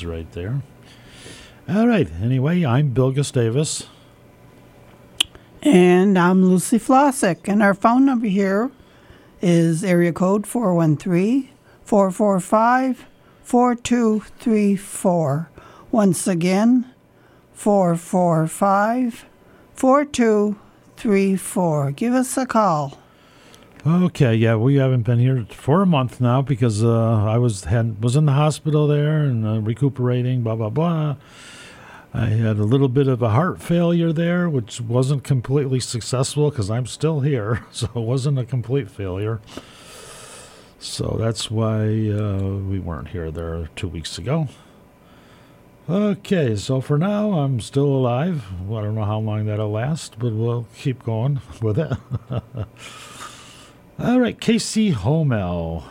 Right there. All right, anyway, I'm Bill Gustavus. And I'm Lucy Flossick, and our phone number here is area code 413 445 4234. Once again, 445 4234. Give us a call. Okay, yeah, we haven't been here for a month now because uh, I was had was in the hospital there and uh, recuperating, blah blah blah. I had a little bit of a heart failure there, which wasn't completely successful because I'm still here, so it wasn't a complete failure. So that's why uh, we weren't here there two weeks ago. Okay, so for now, I'm still alive. Well, I don't know how long that'll last, but we'll keep going with it. All right, Casey Homel.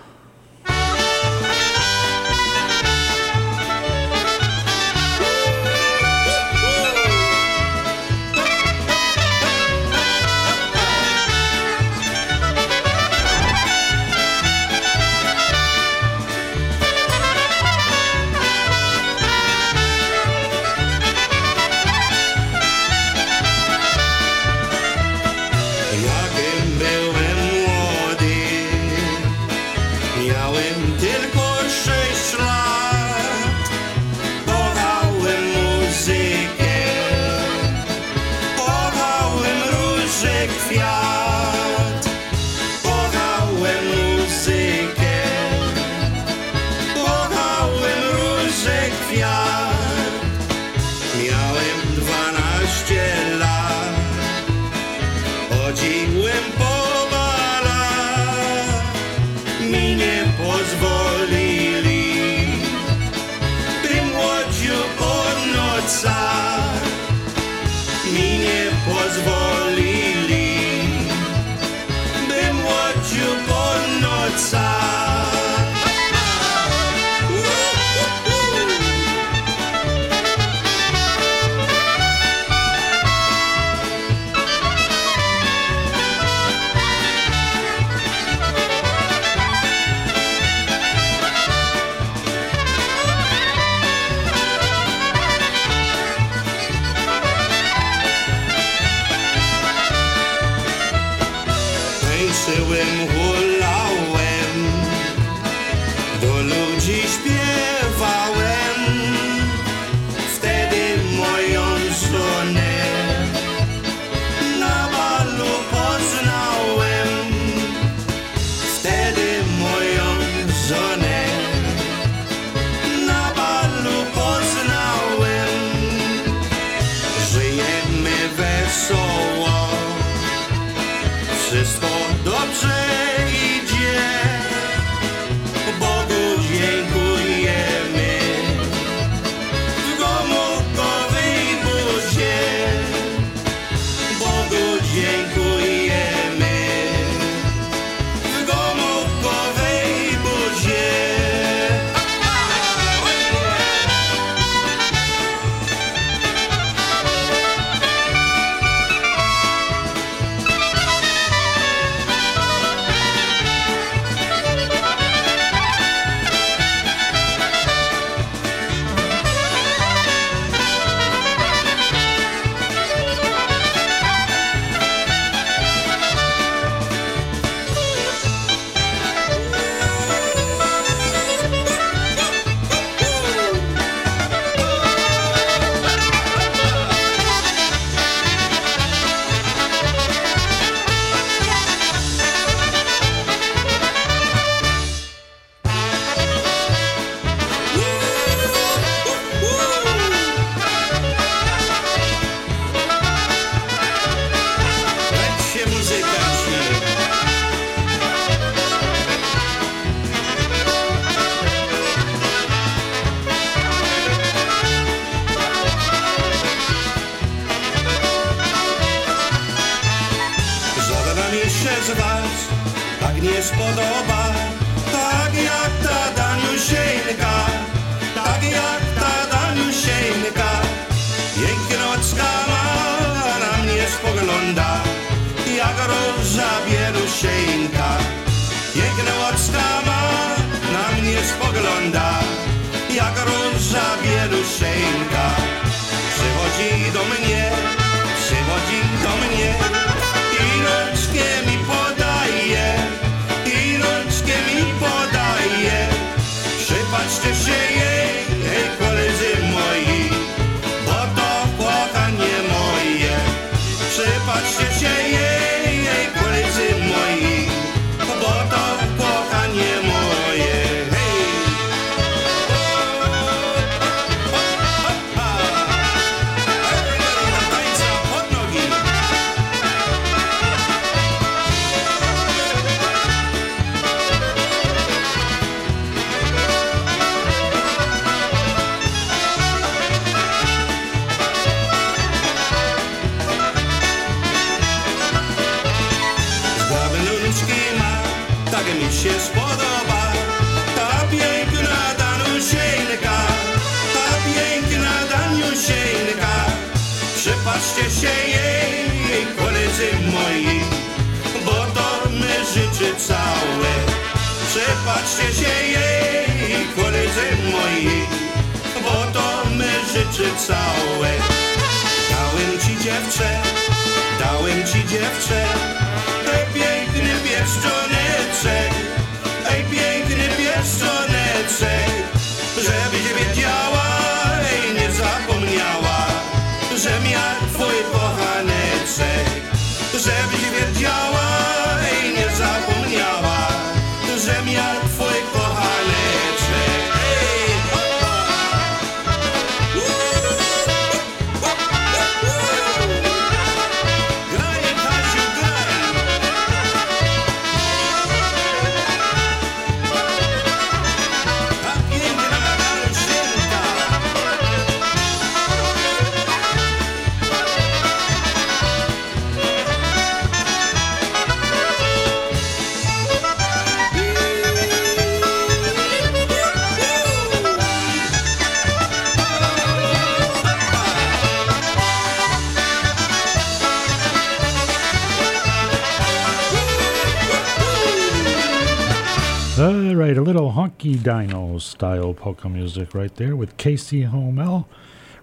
Dino style polka music right there with Casey Homel.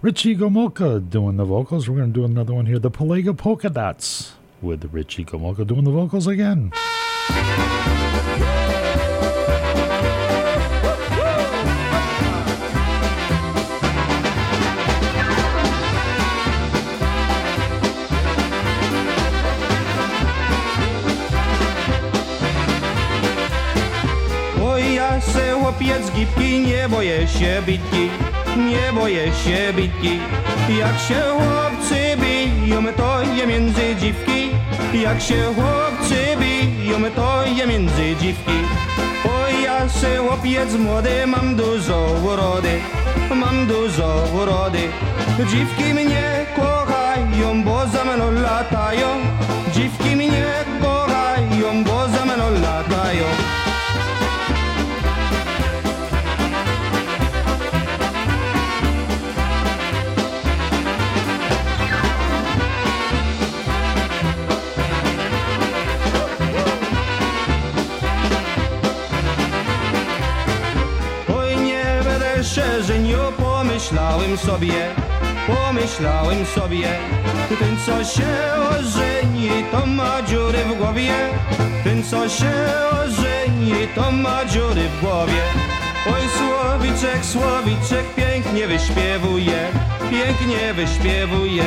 Richie Gomolka doing the vocals. We're going to do another one here. The Pelega Polka Dots with Richie Gomolka doing the vocals again. Se chłopiec gipki, nie boję się bitki, nie boję się bitki. Jak się chłopcy biją, to je między dziwki, jak się chłopcy biją, to je między dziwki. Oj, ja se chłopiec młody, mam dużo urody, mam dużo urody. Dziwki mnie kochają, bo za mną latają, dziwki mnie kochają, pomyślałem sobie, pomyślałem sobie. Ten, co się ożeni, to ma dziury w głowie. Ten, co się ożeni, to ma dziury w głowie. Oj, słowiczek, słowiczek, pięknie wyśpiewuje, pięknie wyśpiewuje.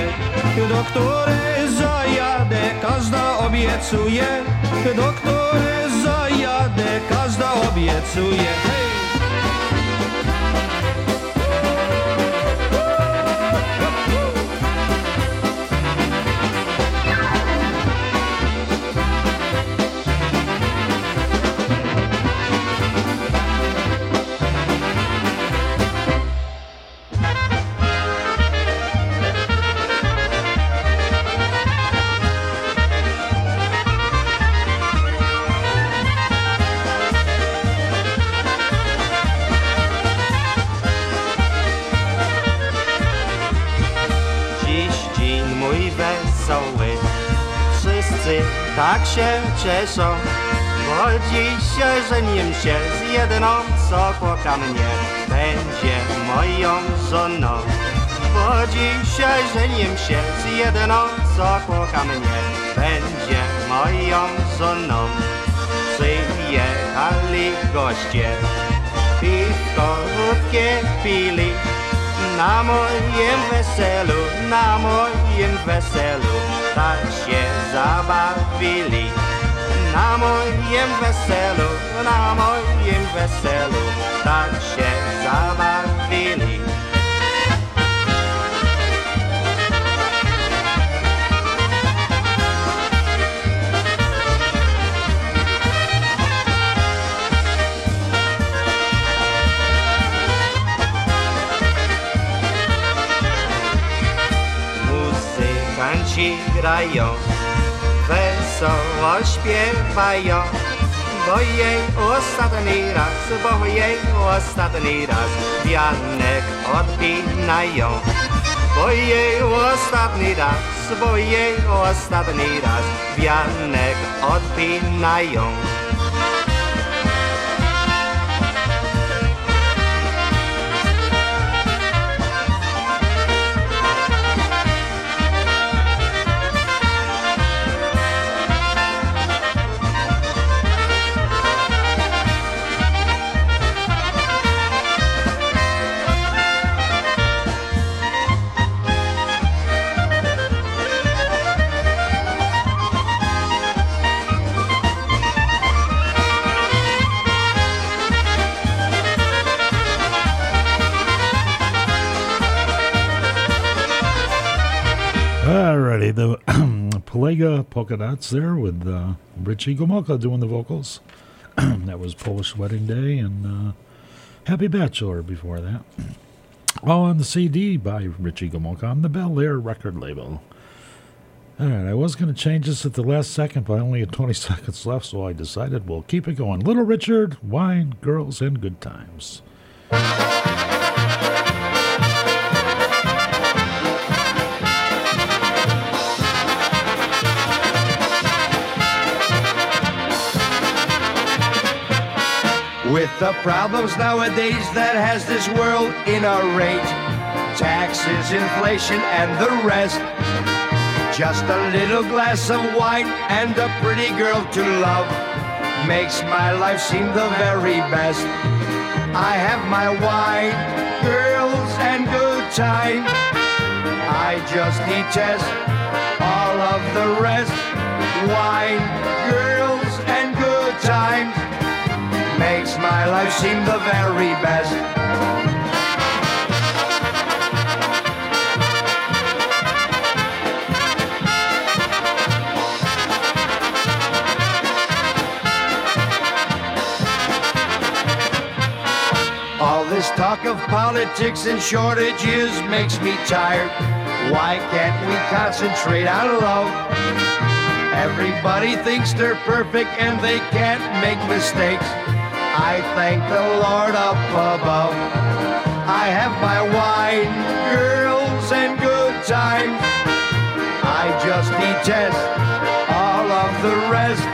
Do której zajadę, każda obiecuje. Do której zajadę, każda obiecuje. Cieszą, Bo dzisiaj żenię się z jedną, co kocha mnie będzie moją żoną. Bo dzisiaj żenię się z jedną, co kocha mnie będzie moją żoną. Przyjechali goście, piwko wódkę pili, na moim weselu, na moim weselu, tak się zabawili. Na moim weselu, na moim weselu, tak się zabawili. Muzykanci grają, wesoło śpiewają, bo jej ostatni raz, bo jej ostatni raz wianek odpinają. Bo jej ostatni raz, bo jej ostatni raz wianek odpinają. Polka Dots there with uh, Richie Gomulka doing the vocals. that was Polish Wedding Day and uh, Happy Bachelor before that. All on the CD by Richie Gomulka on the Bel-Aire record label. Alright, I was going to change this at the last second, but I only had 20 seconds left, so I decided we'll keep it going. Little Richard, Wine, Girls, and Good Times. With the problems nowadays that has this world in a rage. Taxes, inflation, and the rest. Just a little glass of wine and a pretty girl to love Makes my life seem the very best. I have my wine, girls, and good time. I just detest all of the rest. Wine, girls, and good times makes my life seem the very best. All this talk of politics and shortages makes me tired. Why can't we concentrate on love? Everybody thinks they're perfect and they can't make mistakes. I thank the Lord up above. I have my wine, girls, and good times. I just detest all of the rest.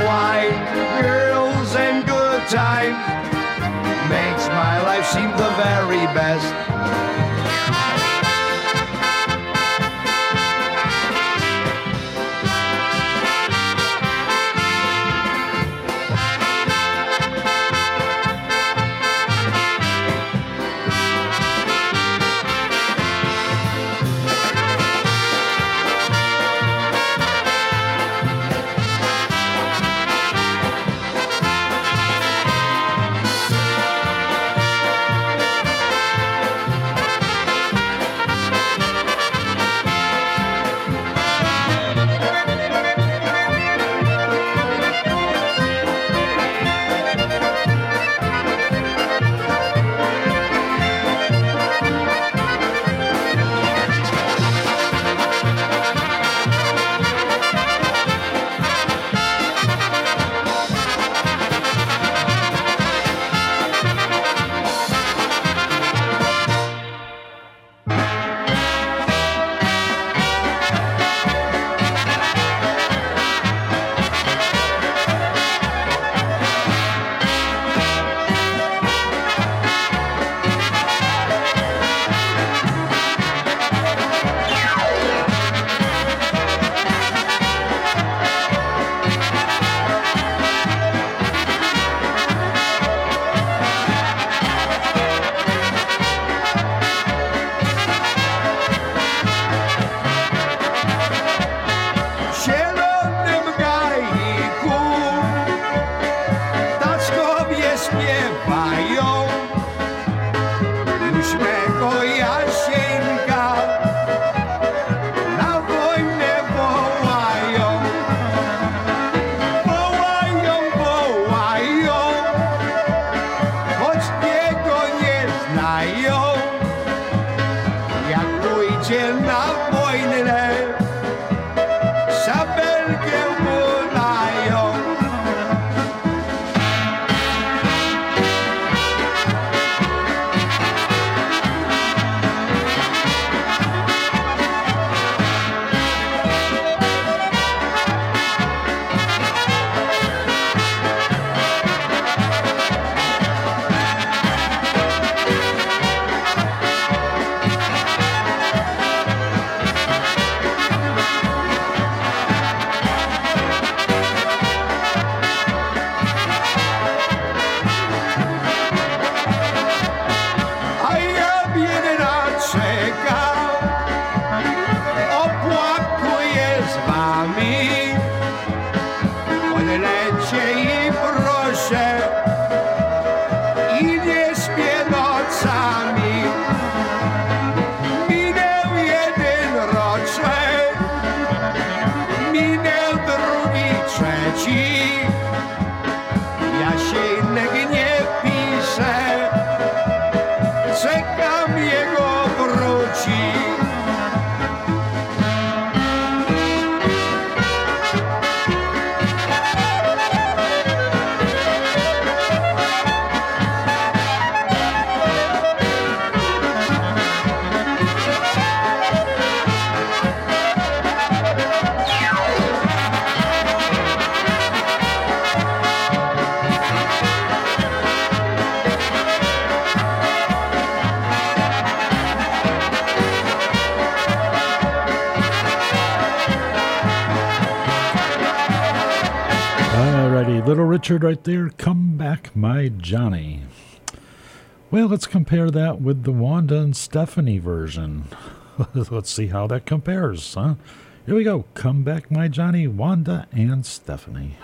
Wine, girls, and good times makes my life seem the very best. É, pai. Richard right there. Come back, my Johnny. Well, let's compare that with the Wanda and Stephanie version. let's see how that compares, huh? Here we go. Come back, my Johnny, Wanda and Stephanie.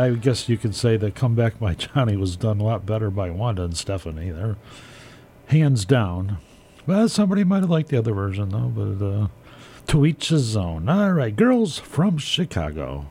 I guess you could say that comeback by Johnny was done a lot better by Wanda and Stephanie. They're hands down. Well, somebody might have liked the other version though, but uh, to each his own. All right, girls from Chicago.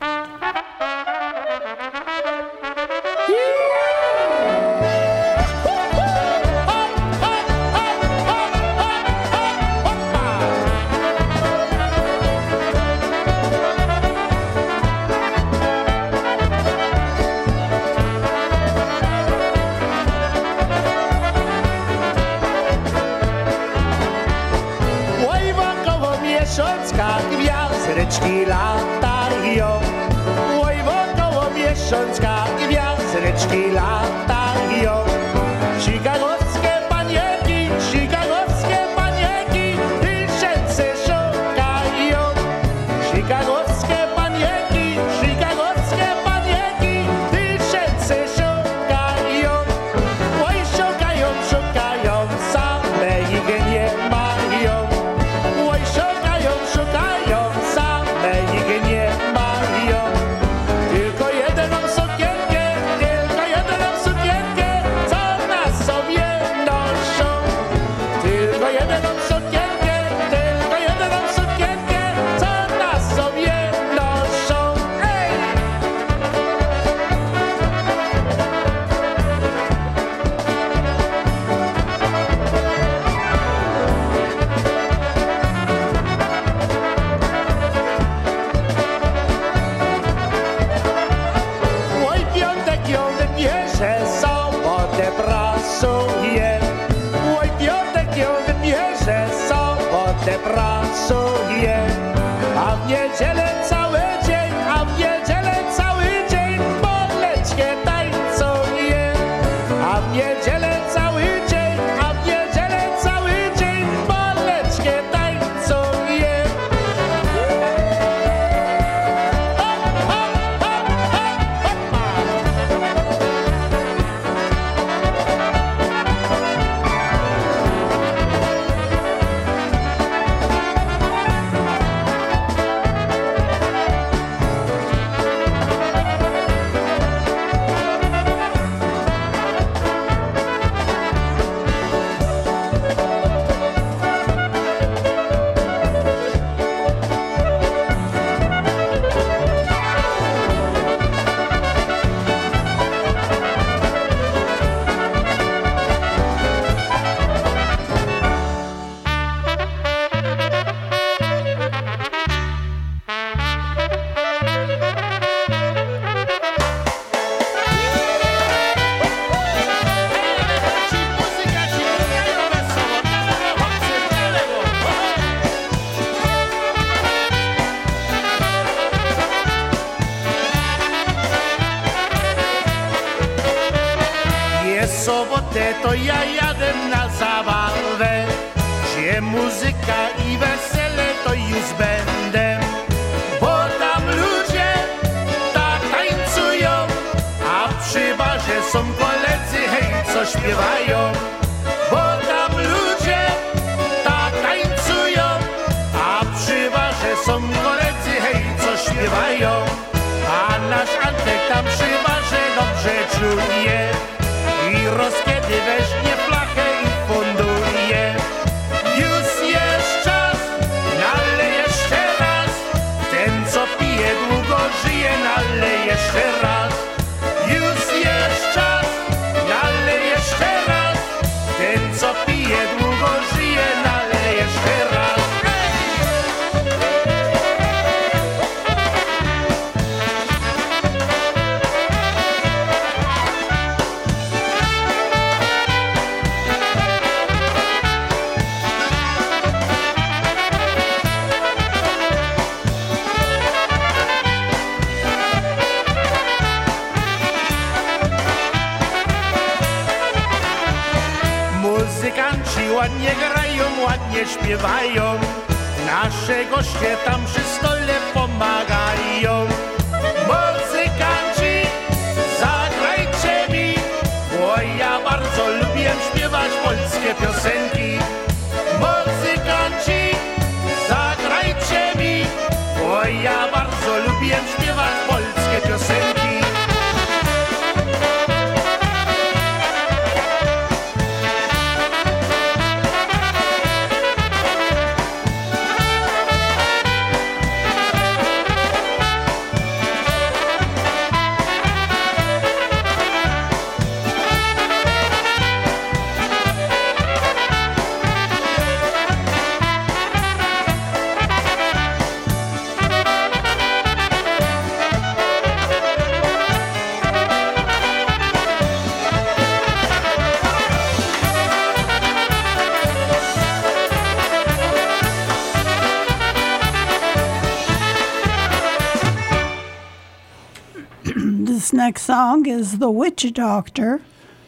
Next song is The Witch Doctor.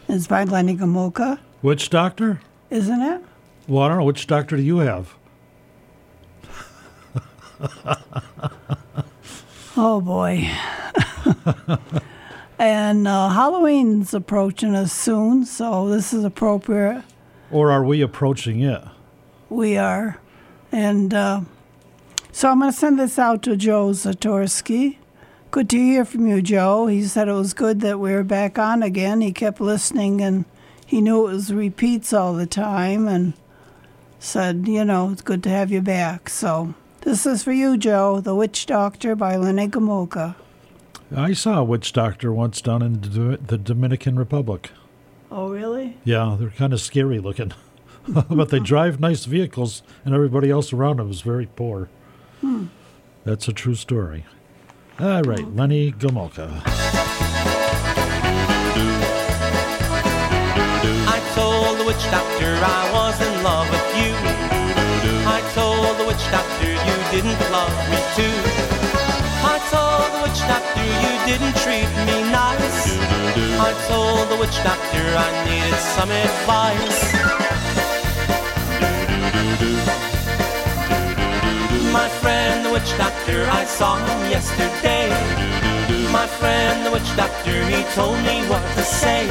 It's by Lenny Gomulka, Witch doctor? isn't it? Well, I don't know. Which doctor do you have? Oh boy. and uh, Halloween's approaching us soon, so this is appropriate. Or are we approaching it? We are. And uh, so I'm going to send this out to Joe Zatorsky. Good to hear from you, Joe. He said it was good that we were back on again. He kept listening and he knew it was repeats all the time and said, you know, it's good to have you back. So this is for you, Joe, The Witch Doctor by Lenny Gomulka. I saw a witch doctor once down in the the Dominican Republic. Oh, really? Yeah, they're kind of scary looking. but they drive nice vehicles, and everybody else around them is very poor. Hmm. That's a true story. All right, Lenny Gomulka. I told the witch doctor I was in love with you. I told the witch doctor you didn't love me too. I told the witch doctor you didn't treat me nice. I told the witch doctor I needed some advice. My friend, the witch doctor, I saw him yesterday. My friend, the witch doctor, he told me what to say.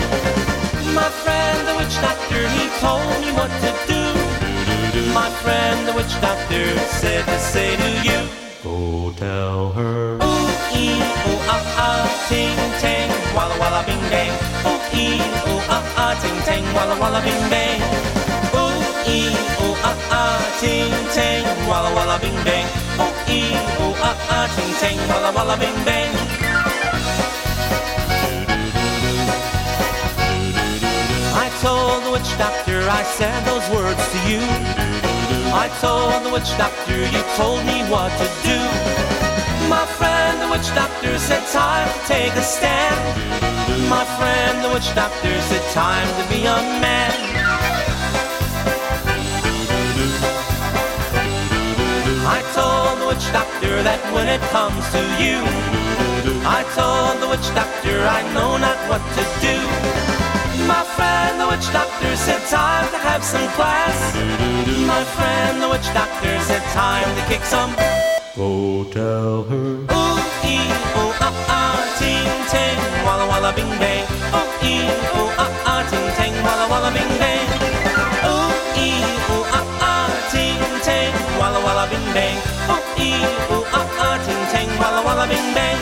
My friend, the witch doctor, he told me what to do. My friend, the witch doctor, said to say to you, Go tell her. Ooh, ee, ooh, ah, ah, ting, tang, walla, walla, bing, bang. Ooh, ee, ooh, ah, ah, ting, tang, walla, walla, bing, bang. Ooh, ee, ooh, ah, ah, ting, tang, walla, bing, bang. Ooh, ee, ooh, ah, ah, ting, tang, walla, walla, bing, bang. I told the witch doctor I said those words to you. I told the witch doctor you told me what to do. My friend, the witch doctor said time to take a stand. My friend, the witch doctor said time to be a man. I told the witch doctor that when it comes to you, I told the witch doctor I know not what to do. My friend, the witch doctor said time to have some class. My friend, the witch doctor said time to kick some. Go tell her. Ooh, ee, ooh, ah, ah, ting, tang, walla, walla, bing, bang. Ooh, ee, ooh, ah, ah, ting, tang, walla, walla, bing, bang. Ooh, ee, ooh, bang. Ee, ooh, ah, ah, ting, walla, walla, bing, bang.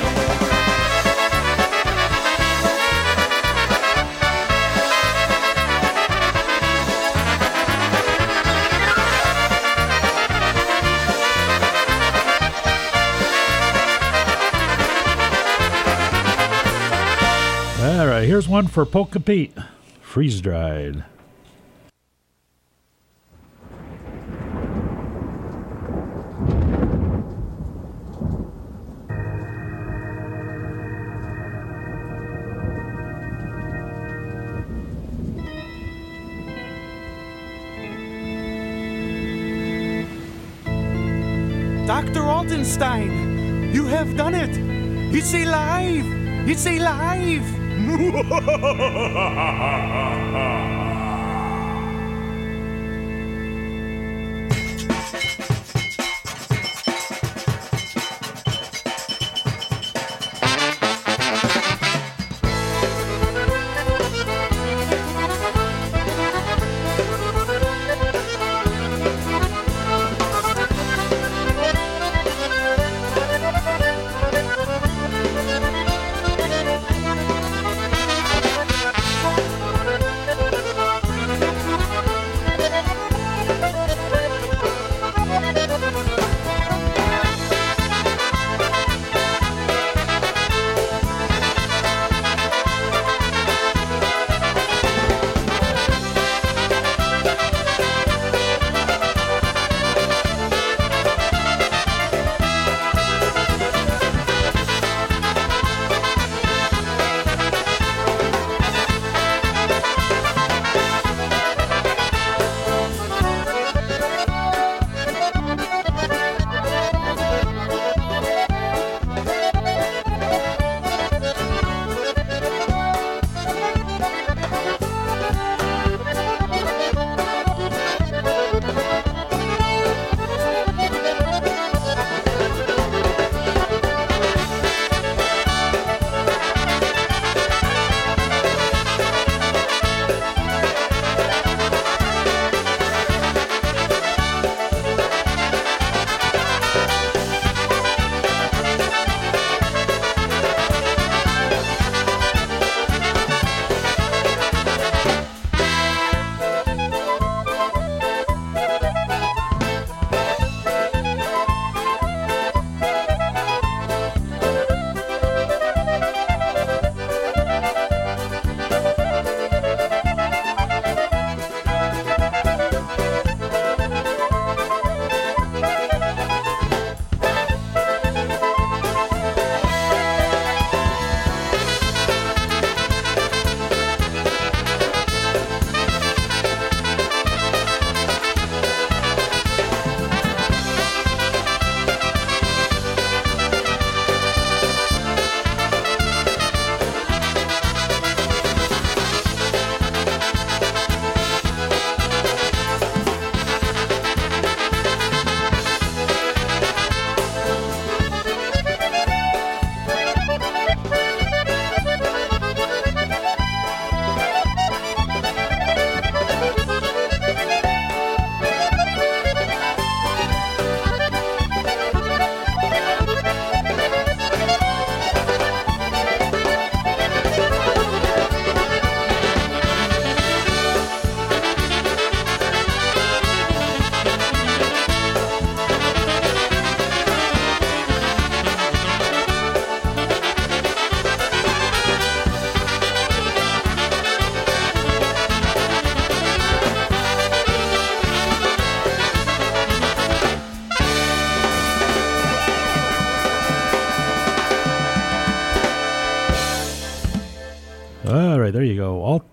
All right, here's one for Polka Pete. Freeze dried. It's alive.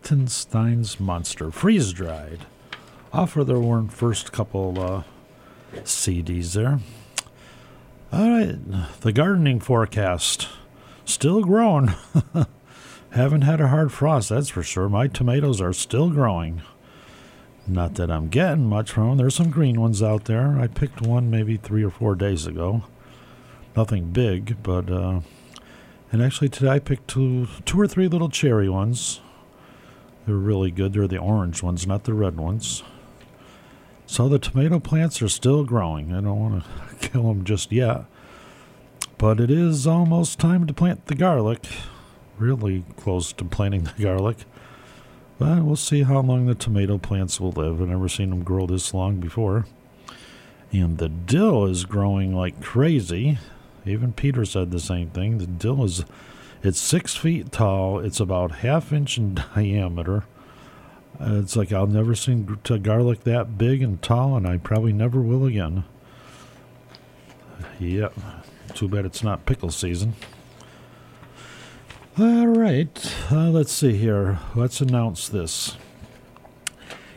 go. Altenstein's Monster, freeze dried. Off of their first couple uh, CDs there. All right, the gardening forecast still growing. Haven't had a hard frost, that's for sure. My tomatoes are still growing. Not that I'm getting much from them. There's some green ones out there. I picked one maybe three or four days ago. Nothing big, but uh, and actually today I picked two, two or three little cherry ones. They're really good. They're the orange ones, not the red ones. So the tomato plants are still growing. I don't want to kill them just yet. But it is almost time to plant the garlic. Really close to planting the garlic. But we'll see how long the tomato plants will live. I've never seen them grow this long before. And the dill is growing like crazy. Even Peter said the same thing. The dill is it's six feet tall. It's about half inch in diameter. Uh, it's like I've never seen garlic that big and tall, and I probably never will again. Yep. Too bad it's not pickle season. All right. Uh, let's see here. Let's announce this.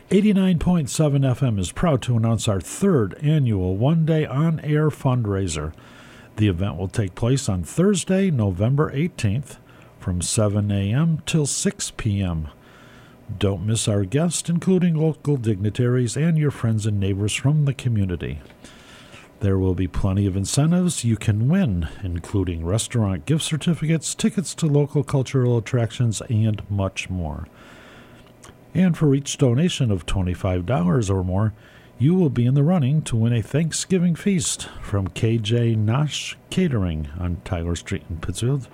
89.7 FM is proud to announce our third annual one day on air fundraiser. The event will take place on Thursday, November 18th from 7 a.m. till 6 p.m. Don't miss our guests, including local dignitaries and your friends and neighbors from the community. There will be plenty of incentives you can win, including restaurant gift certificates, tickets to local cultural attractions, and much more. And for each donation of $25 or more, you will be in the running to win a Thanksgiving feast from KJ Nosh Catering on Tyler Street in Pittsfield.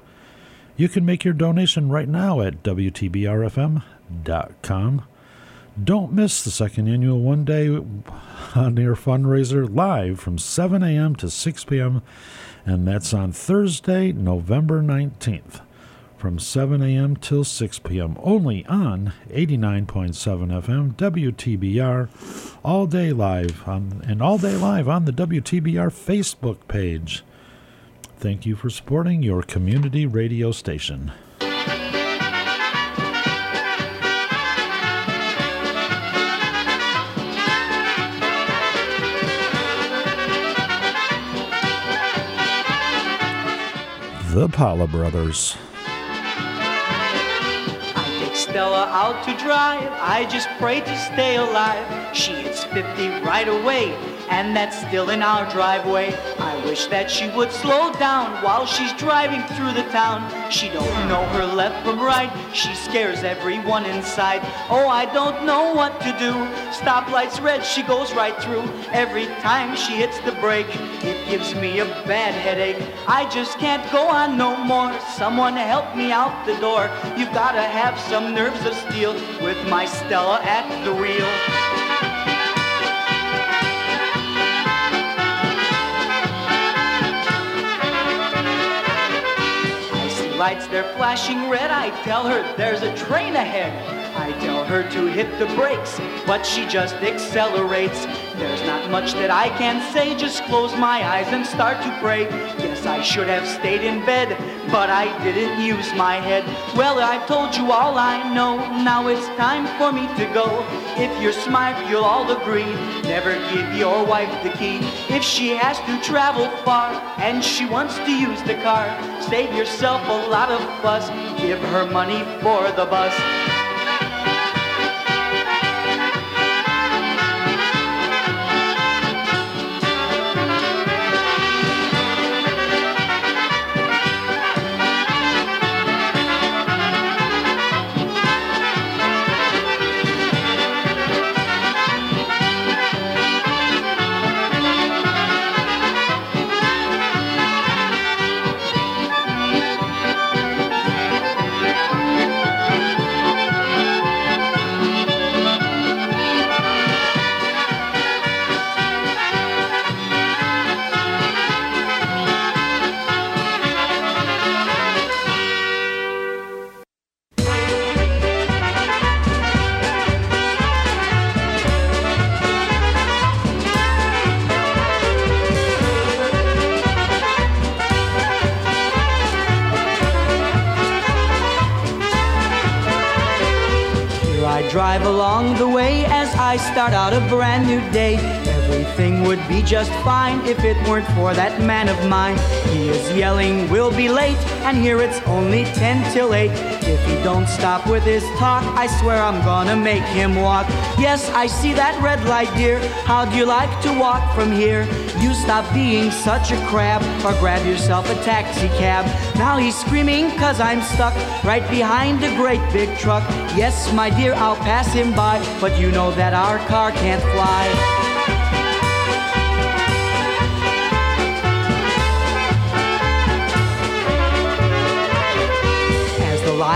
You can make your donation right now at WTBRFM.com. Don't miss the second annual one day on air fundraiser live from 7 a.m. to 6 p.m., and that's on Thursday, November 19th from 7 a.m. till 6 p.m. only on 89.7 FM WTBR all day live on and all day live on the WTBR Facebook page. Thank you for supporting your community radio station. The Paula Brothers. Out to drive. I just pray to stay alive. She hits 50 right away, and that's still in our driveway. I wish that she would slow down while she's driving through the town. She don't know her left from right. She scares everyone inside. Oh, I don't know what to do. Stoplight's red, she goes right through. Every time she hits the brake, it gives me a bad headache. I just can't go on no more. Someone help me out the door. You've gotta have some nerves of steel with my Stella at the wheel. Lights, they're flashing red. I tell her there's a train ahead. I tell her to hit the brakes, but she just accelerates. There's not much that I can say, just close my eyes and start to pray. Yes, I should have stayed in bed, but I didn't use my head. Well, I've told you all I know, now it's time for me to go. If you're smart, you'll all agree. Never give your wife the key. If she has to travel far and she wants to use the car, save yourself a lot of fuss. Give her money for the bus. Start out a brand new day. Everything would be just fine if it weren't for that man of mine. He is yelling, we'll be late, and here it's only 10 till 8. If he don't stop with his talk, I swear I'm gonna make him walk. Yes, I see that red light, dear. How'd you like to walk from here? You stop being such a crab, or grab yourself a taxi cab. Now he's screaming, cause I'm stuck right behind a great big truck. Yes, my dear, I'll pass him by, but you know that our car can't fly.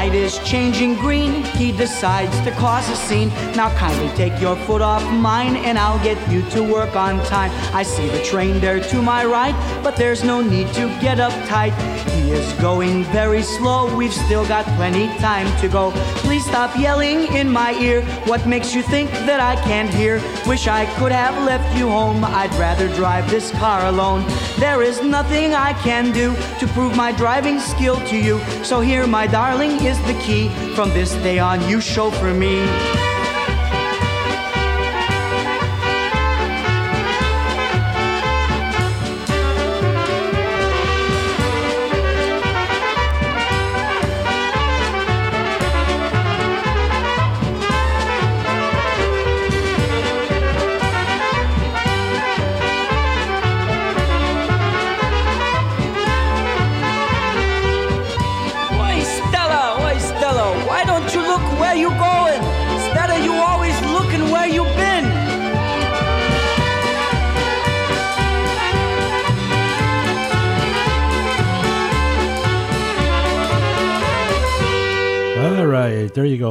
Light is changing green, he decides to cause a scene. Now kindly take your foot off mine and I'll get you to work on time. I see the train there to my right, but there's no need to get uptight. He is going very slow, we've still got plenty time to go. Please stop yelling in my ear. What makes you think that I can't hear? Wish I could have left you home. I'd rather drive this car alone. There is nothing I can do to prove my driving skill to you. So here, my darling, is the key. From this day on, you chauffeur me.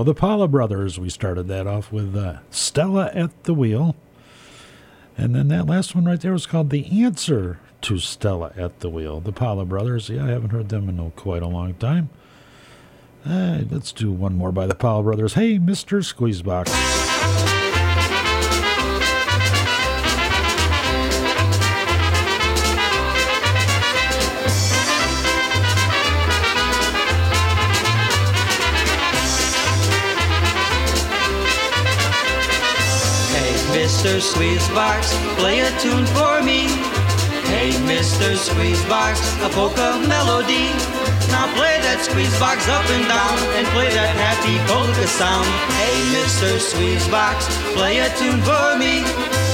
The Paula Brothers. We started that off with uh, Stella at the wheel. And then that last one right there was called The Answer to Stella at the Wheel. The Paula Brothers. Yeah, I haven't heard them in quite a long time. Uh, let's do one more by the Paula Brothers. Hey, Mr. Squeezebox. Mr. Squeezebox, play a tune for me. Hey, Mr. Squeezebox, a polka melody. Now play that squeezebox up and down and play that happy polka sound. Hey, Mr. Squeezebox, play a tune for me.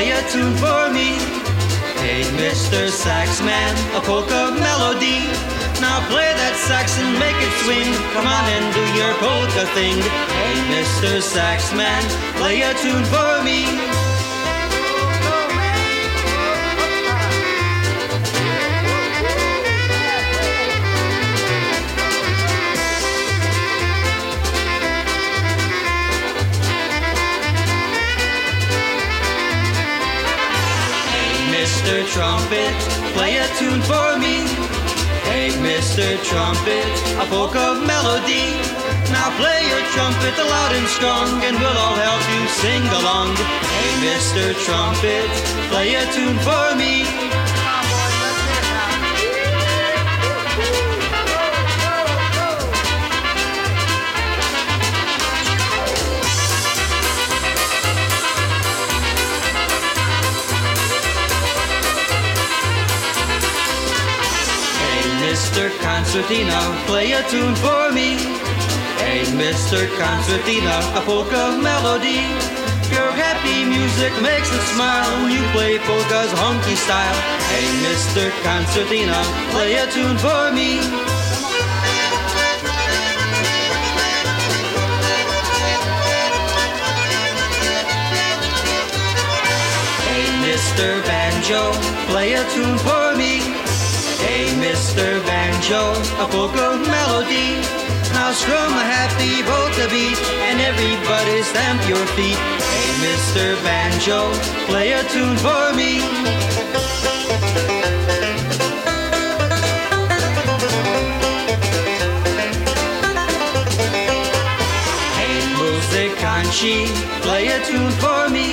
Play a tune for me. Hey, Mr. Saxman, a polka melody. Now play that sax and make it swing. Come on and do your polka thing. Hey, Mr. Saxman, play a tune for me. Mr. Trumpet, play a tune for me. Hey, Mr. Trumpet, a folk of melody. Now play your trumpet loud and strong, and we'll all help you sing along. Hey, Mr. Trumpet, play a tune for me. Concertina, play a tune for me. Hey, Mr. Concertina, a polka melody. Your happy music makes us smile when you play polka's honky style. Hey, Mr. Concertina, play a tune for me. Hey, Mr. Banjo, play a tune for me. Hey, Mr. Banjo, a polka melody. Now strum a happy polka beat, and everybody stamp your feet. Hey, Mr. Banjo, play a tune for me. Hey, Musicanci, play a tune for me.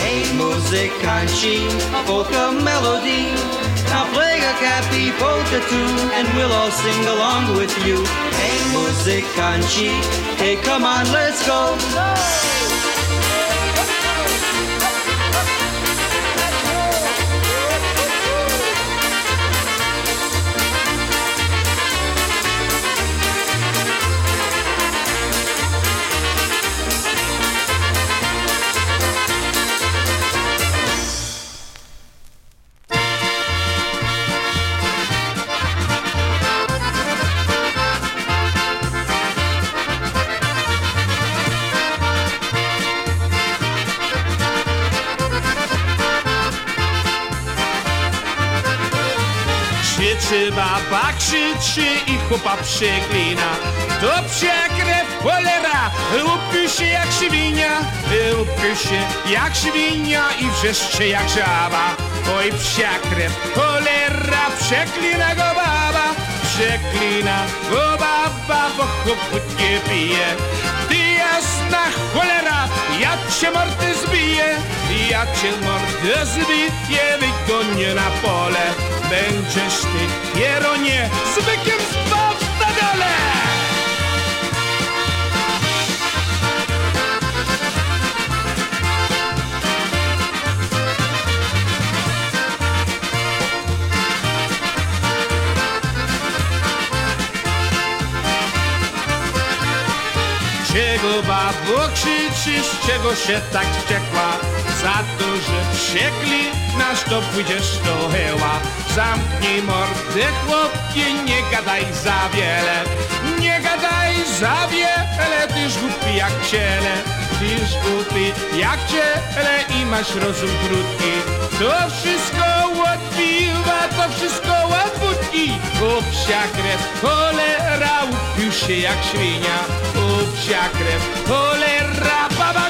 Hey, Musicanci, a polka melody. Now play a cappy polka tune, and we'll all sing along with you. Hey, musicanci, hey, come on, let's go. Chłopa przeklina To psia krew, cholera, upił się jak świnia. Upił się jak świnia i wrzeszcze jak żaba. Oj psia krew, cholera, przeklina go baba. Przeklina go baba, bo chłoput nie pije. Ty jasna cholera, ja cię mordy zbiję Ja cię mordę zbiję, wygonię na pole Będziesz ty, Jeronie, z bykiem spał na dole Czego babo krzyczysz, czego się tak wściekła? Za to, że wściekli nasz to pójdziesz do heła Zamknij mordę chłopie, nie gadaj za wiele. Nie gadaj za wiele, tyż głupi jak ciele. Tyż głupi jak ciele i masz rozum krótki. To wszystko piwa, to wszystko od wódki O psia krew, cholera, upił się jak świnia. O psia krew, cholera, baba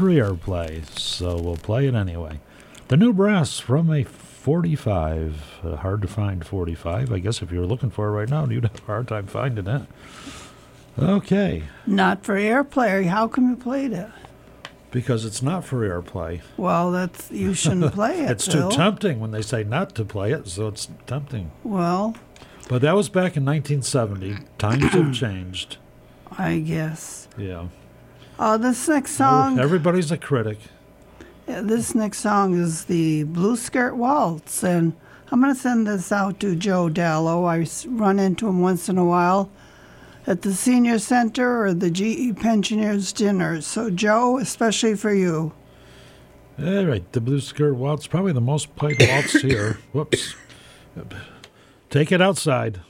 not for so we'll play it anyway. The new brass from a 45. Uh, hard to find 45. I guess if you were looking for it right now, you'd have a hard time finding it. Okay, Not for airplay. How come you played it? because it's not for airplay. Well, that's you shouldn't play it. It's too tempting when they say not to play it, so it's tempting. Well, But that was back in 1970. Times have changed. I guess. Yeah. Uh, this next song. Everybody's a critic. Yeah, this next song is the Blue Skirt Waltz, and I'm going to send this out to Joe Dallow. I run into him once in a while at the senior center or the GE pensioners dinners. So, Joe, especially for you. All right, the Blue Skirt Waltz, probably the most played waltz here. Whoops. Take it outside.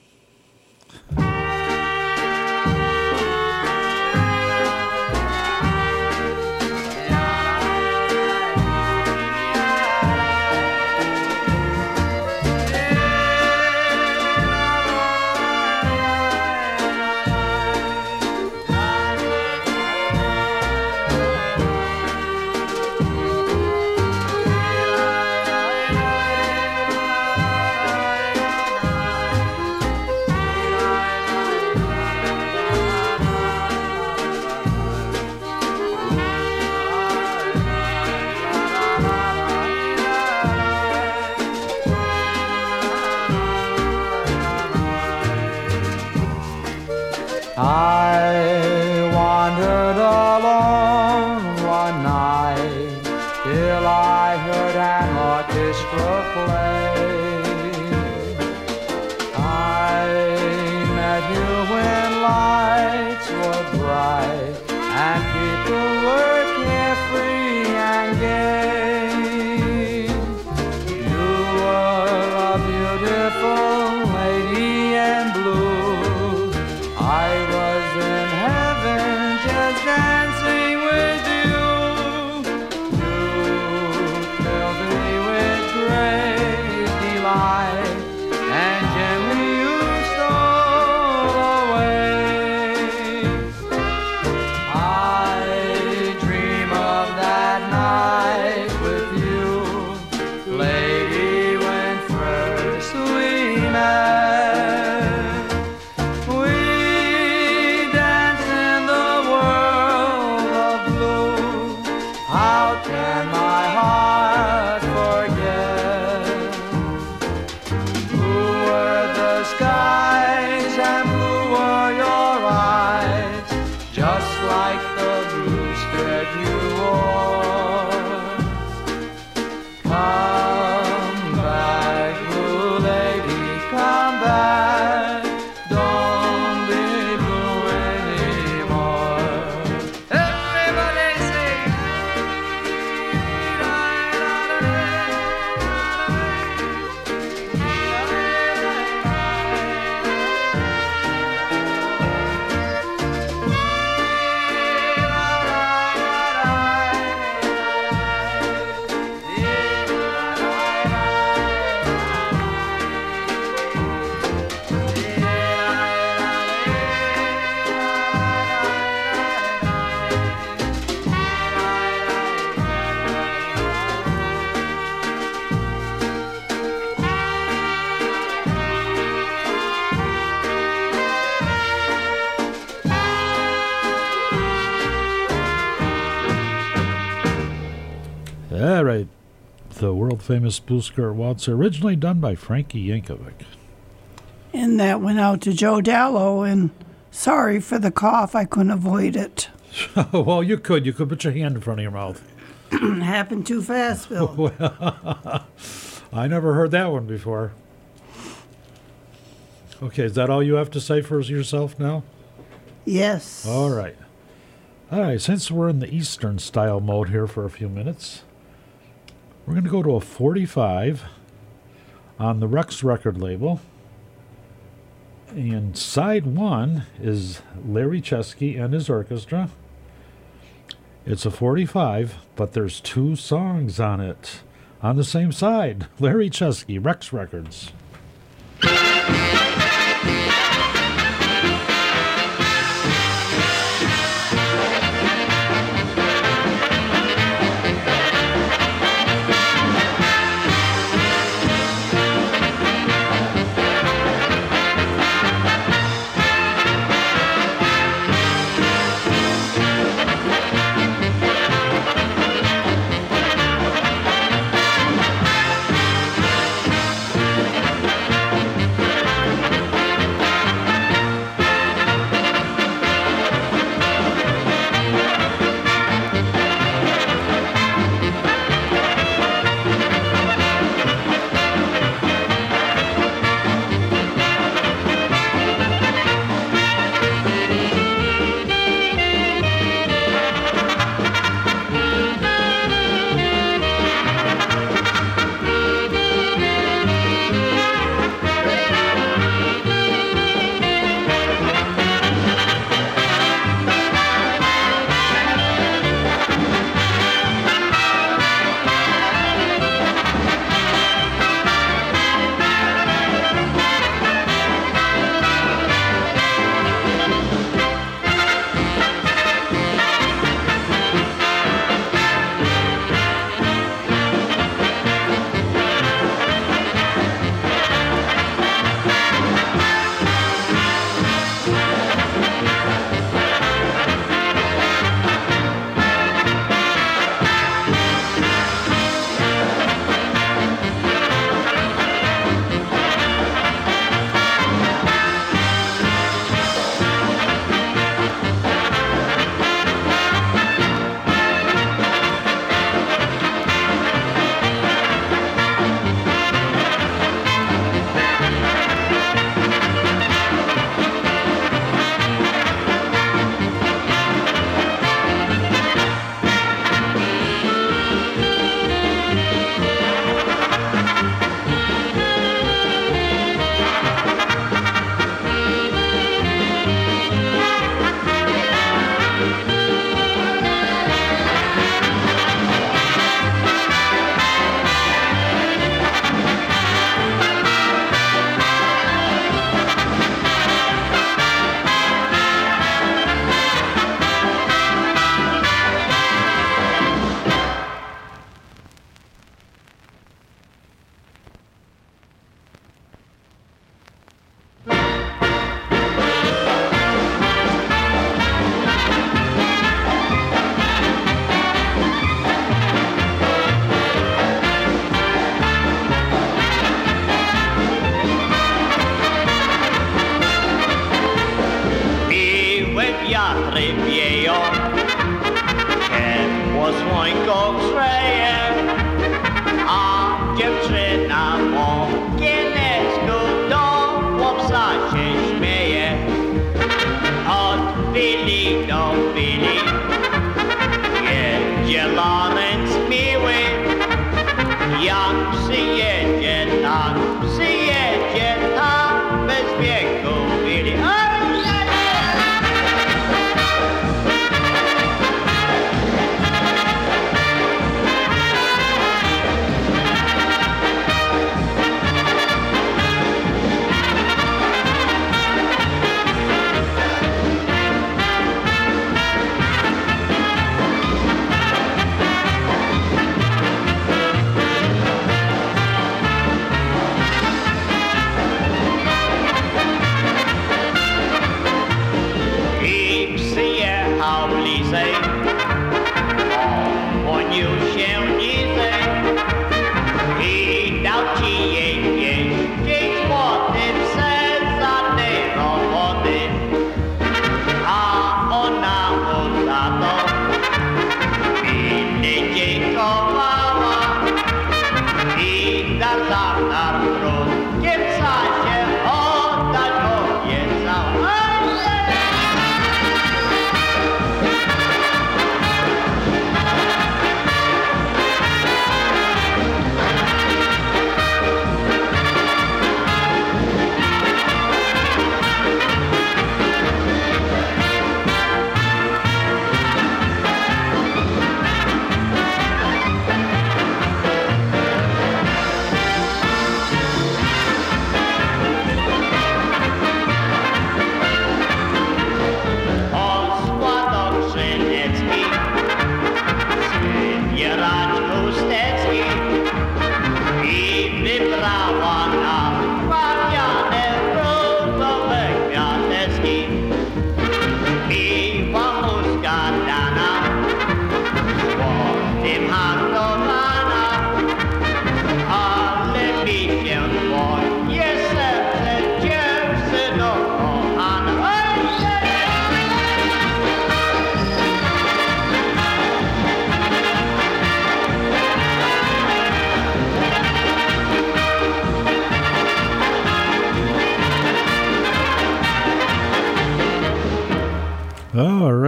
Blue Skirt Waltz, originally done by Frankie Yankovic. And that went out to Joe Dallow. And sorry for the cough, I couldn't avoid it. well, you could. You could put your hand in front of your mouth. Happened too fast, Bill. Well, I never heard that one before. Okay, is that all you have to say for yourself now? Yes. All right. All right, since we're in the Eastern style mode here for a few minutes, we're going to go to a 45 on the Rex record label. And side one is Larry Chesky and his orchestra. It's a 45, but there's two songs on it on the same side. Larry Chesky, Rex Records.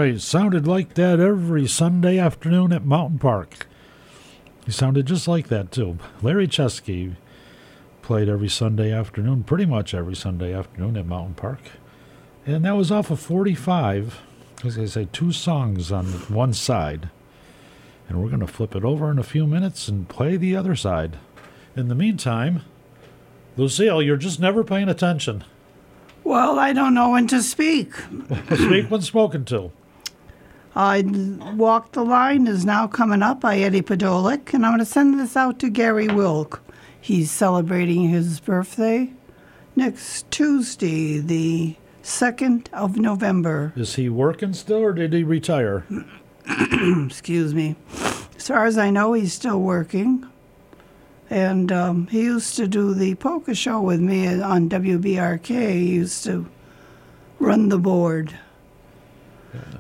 Right. Sounded like that every Sunday afternoon at Mountain Park. He sounded just like that, too. Larry Chesky played every Sunday afternoon, pretty much every Sunday afternoon at Mountain Park. And that was off of 45. As I say, two songs on one side. And we're going to flip it over in a few minutes and play the other side. In the meantime, Lucille, you're just never paying attention. Well, I don't know when to speak. Speak when spoken to. I Walk the Line is now coming up by Eddie Podolik, and I'm going to send this out to Gary Wilk. He's celebrating his birthday next Tuesday, the 2nd of November. Is he working still or did he retire? Excuse me. As far as I know, he's still working. And um, he used to do the polka show with me on WBRK. He used to run the board.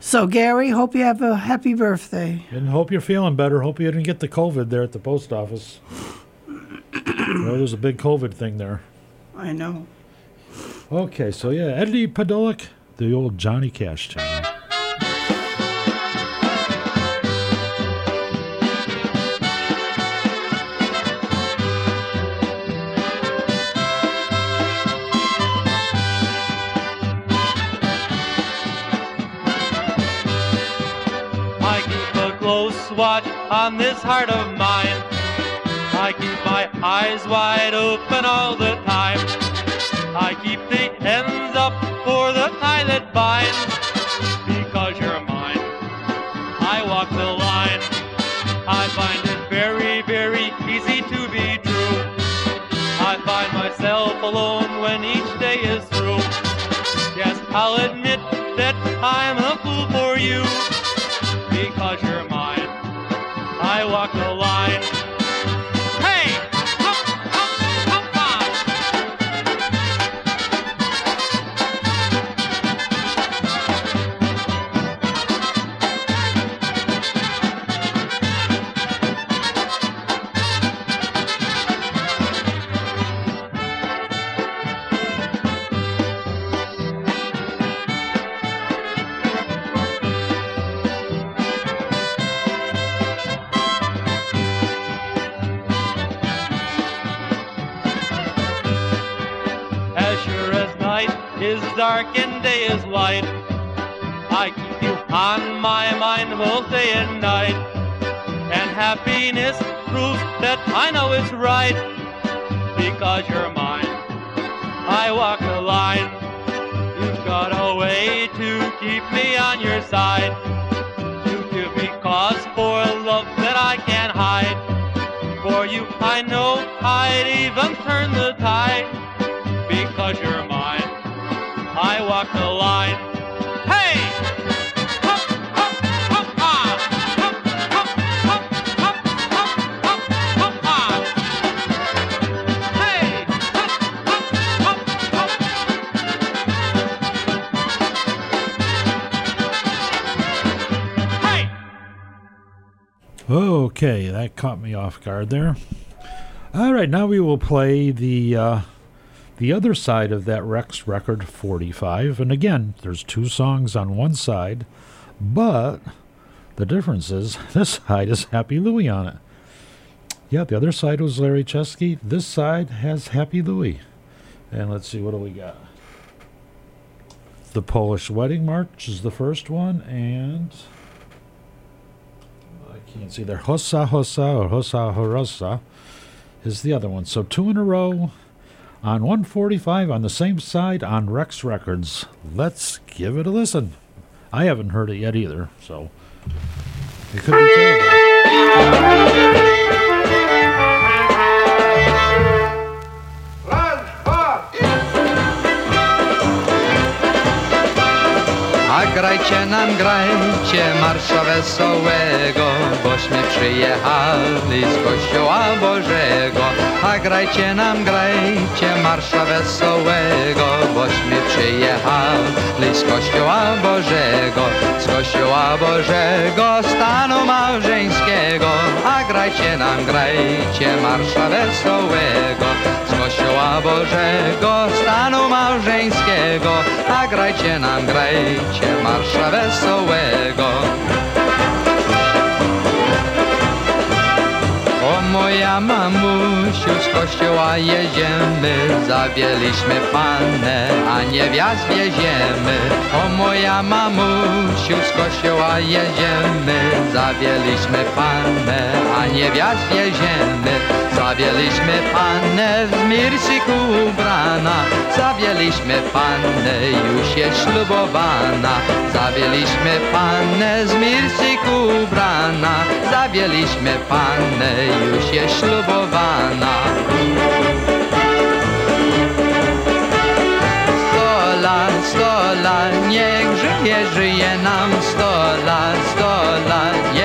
So, Gary, hope you have a happy birthday. And hope you're feeling better. Hope you didn't get the COVID there at the post office. well, there's a big COVID thing there. I know. Okay, so yeah, Eddie Podolik, the old Johnny Cash tune. On this heart of mine. I keep my eyes wide open all the time. I keep the guard there. All right, now we will play the uh, the other side of that Rex record 45. And again, there's two songs on one side, but the difference is this side is Happy Louie on it. Yeah, the other side was Larry Chesky. This side has Happy Louie. And let's see, what do we got? The Polish Wedding March is the first one, and I can't see there. Hossa Hossa or Hossa Horosa is the other one. So two in a row on 145 on the same side on Rex Records. Let's give it a listen. I haven't heard it yet either, so it could be terrible. Grajcie nam, grajcie marsza wesołego, bośmy przyjechali z kościoła Bożego. A grajcie nam, grajcie marsza wesołego, bośmy przyjechali z kościoła Bożego, z kościoła Bożego, stanu małżeńskiego. A grajcie nam, grajcie marsza wesołego, kościoła Bożego, stanu małżeńskiego, a grajcie nam, grajcie marsza wesołego. Moja mamusiu, z kościoła jedziemy, zawieliśmy pannę, a niewiast wieziemy. O moja mamusiu, z kościoła jedziemy, zawieliśmy pannę, a niewiast wieziemy. Zawieliśmy pannę w mirsiku ubrana, zawieliśmy pannę, już jest ślubowana. Zawieliśmy pannę z mirsiku ubrana, zawieliśmy pannę, już się ślubowana. Stola, stola, niech żyje, żyje nam stola, stola.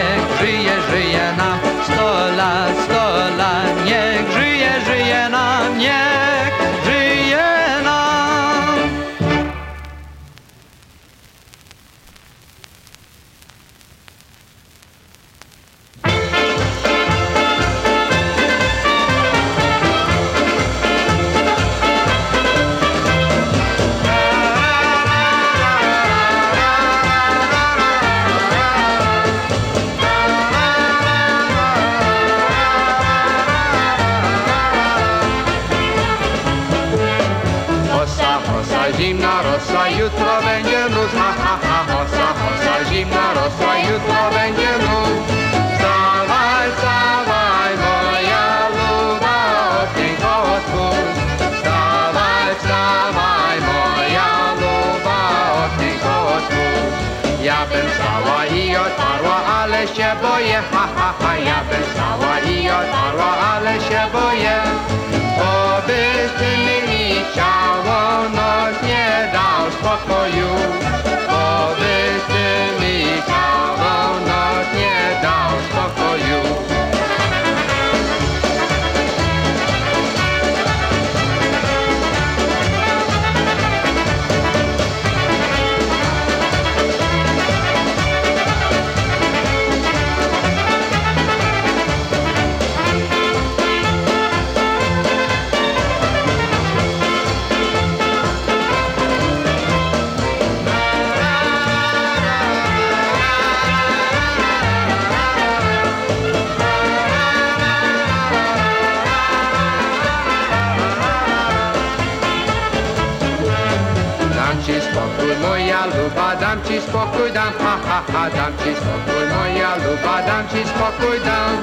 Dam, ha, ha, ha, dam ci spokój, moja luba, dam ci spokój, dam.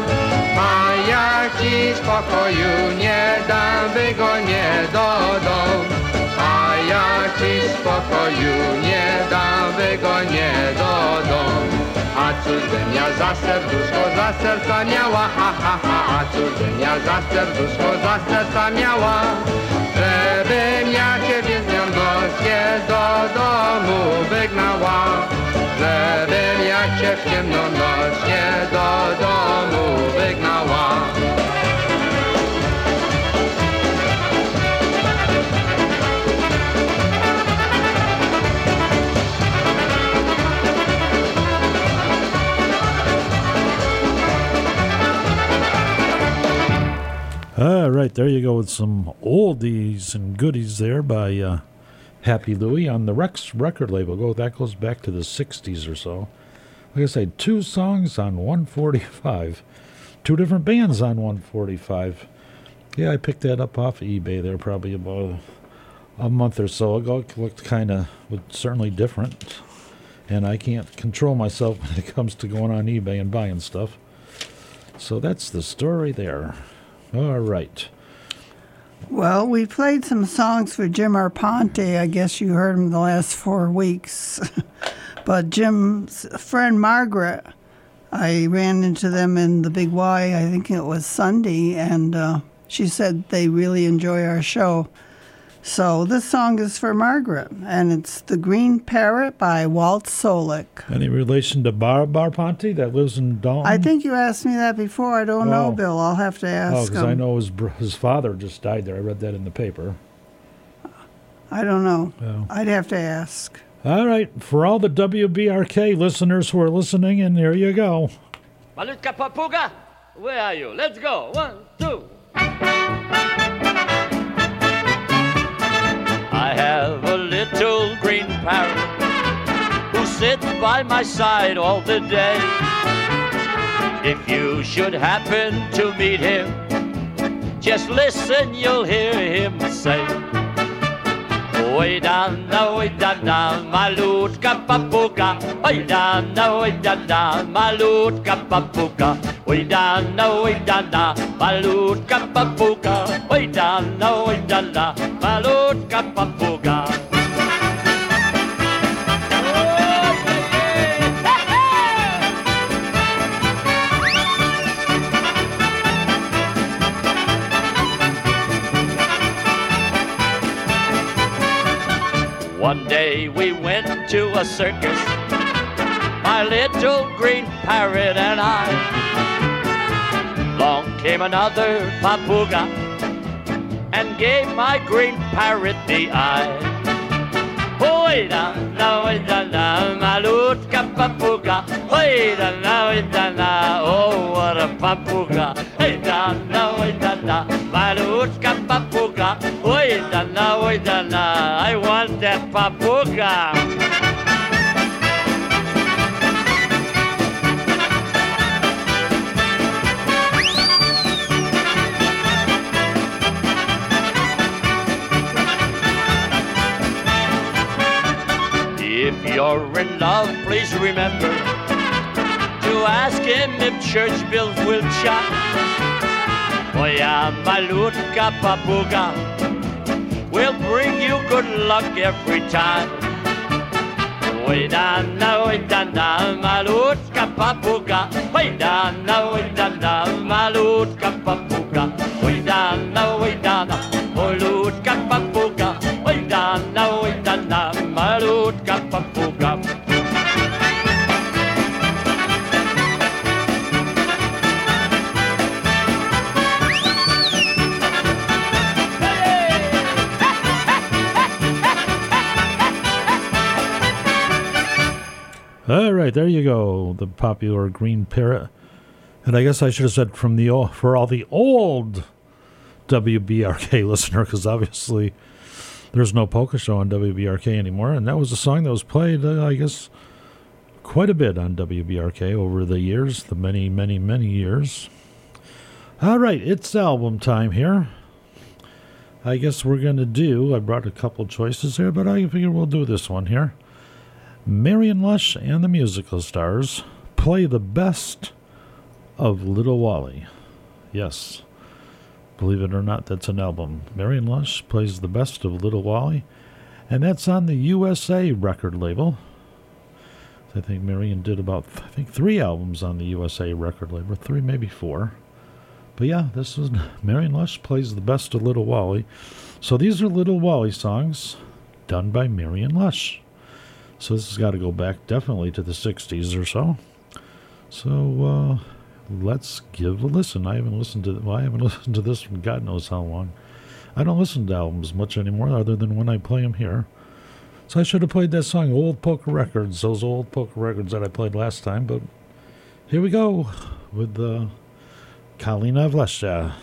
A jak ci spokoju nie dam, wygonię do domu. A jak ci spokoju nie dam, wygonię do domu. A cóż bym ja za serduszko, za serca miała, ha, ha, ha, a cóż bym ja za serduszko, za serca miała, żebym ja ciebie z nią do domu wygnała, żebym ja cię w do domu wygnała. All right, there you go with some oldies and goodies there by uh, Happy Louie on the Rex record label. Go that goes back to the '60s or so. Like I said, two songs on 145, two different bands on 145. Yeah, I picked that up off eBay there probably about a, month or so ago. It looked kind of certainly different, and I can't control myself when it comes to going on eBay and buying stuff. So that's the story there. All right. Well, we played some songs for Jim Arponte. I guess you heard him the last four weeks. but Jim's friend Margaret, I ran into them in the Big Y, I think it was Sunday, and uh, she said they really enjoy our show. So this song is for Margaret, and it's The Green Parrot by Walt Solek. Any relation to Bar Barponte that lives in Dalton? I think you asked me that before. I don't know, Oh. Bill. I'll have to oh, ask. Oh, because I know his his father just died there. I read that in the paper. I don't know. Oh. I'd have to ask. All right, for all the WBRK listeners who are listening, and there you go. Malutka papuga, where are you? Let's go. One, two. Little green parrot who sits by my side all the day. If you should happen to meet him, just listen, you'll hear him say, Oi dana, oi dana, malutka papuka. Oi dana, oi dana, malutka papuka. Oi dana, oi dana, malutka papuka. Oi dana, oi dana, malutka papuka. One day we went to a circus, my little green parrot and I. Long came another papuga and gave my green parrot the eye. Oi da oi da na, malutka papuga. Oi da na, oi da na, oh what a papuga. Hey da na, oi da na, malutka papuga. Oi da na, oi da na, I want that papuga. You're in love, please remember to ask him if church bells will chime. Oya malutka papuga will bring you good luck every time. Oi dana, oi dana, malutka papuga. Oi dana, oi dana, malutka papuga. Oi dana, All right, there you go. The popular green parrot. And I guess I should have said from the for all the old WBRK listener, because obviously there's no polka show on WBRK anymore. And that was a song that was played, uh, I guess, quite a bit on WBRK over the years, the many, many, many years. All right, it's album time here. I guess we're going to do, I brought a couple choices here, but I figure we'll do this one here. Marion Lush and the musical stars play the best of Little Wally. Yes, believe it or not, that's an album. Marion Lush plays the best of Little Wally, and that's on the USA record label. I think Marion did about, I think, three albums on the USA record label, three, maybe four. But yeah, this is Marion Lush plays the best of Little Wally. So these are Little Wally songs done by Marion Lush. So this has got to go back definitely to the 60s or so. So uh, let's give a listen. I haven't listened to well, I haven't listened to this from God knows how long. I don't listen to albums much anymore, other than when I play them here. So I should have played that song, Old Polka Records, those old polka records that I played last time. But here we go with uh, Kalina Vlesha.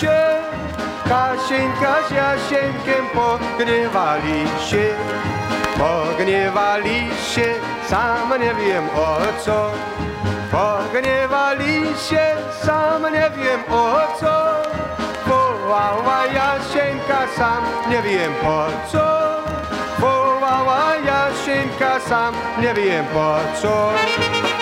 Się. Kasieńka z Jasieńkiem pogrywali się. Pogniewali się, sam nie wiem o co. Pogniewali się, sam nie wiem o co. Wołała Jasieńka, sam nie wiem po co. Wołała Jasieńka, sam nie wiem po co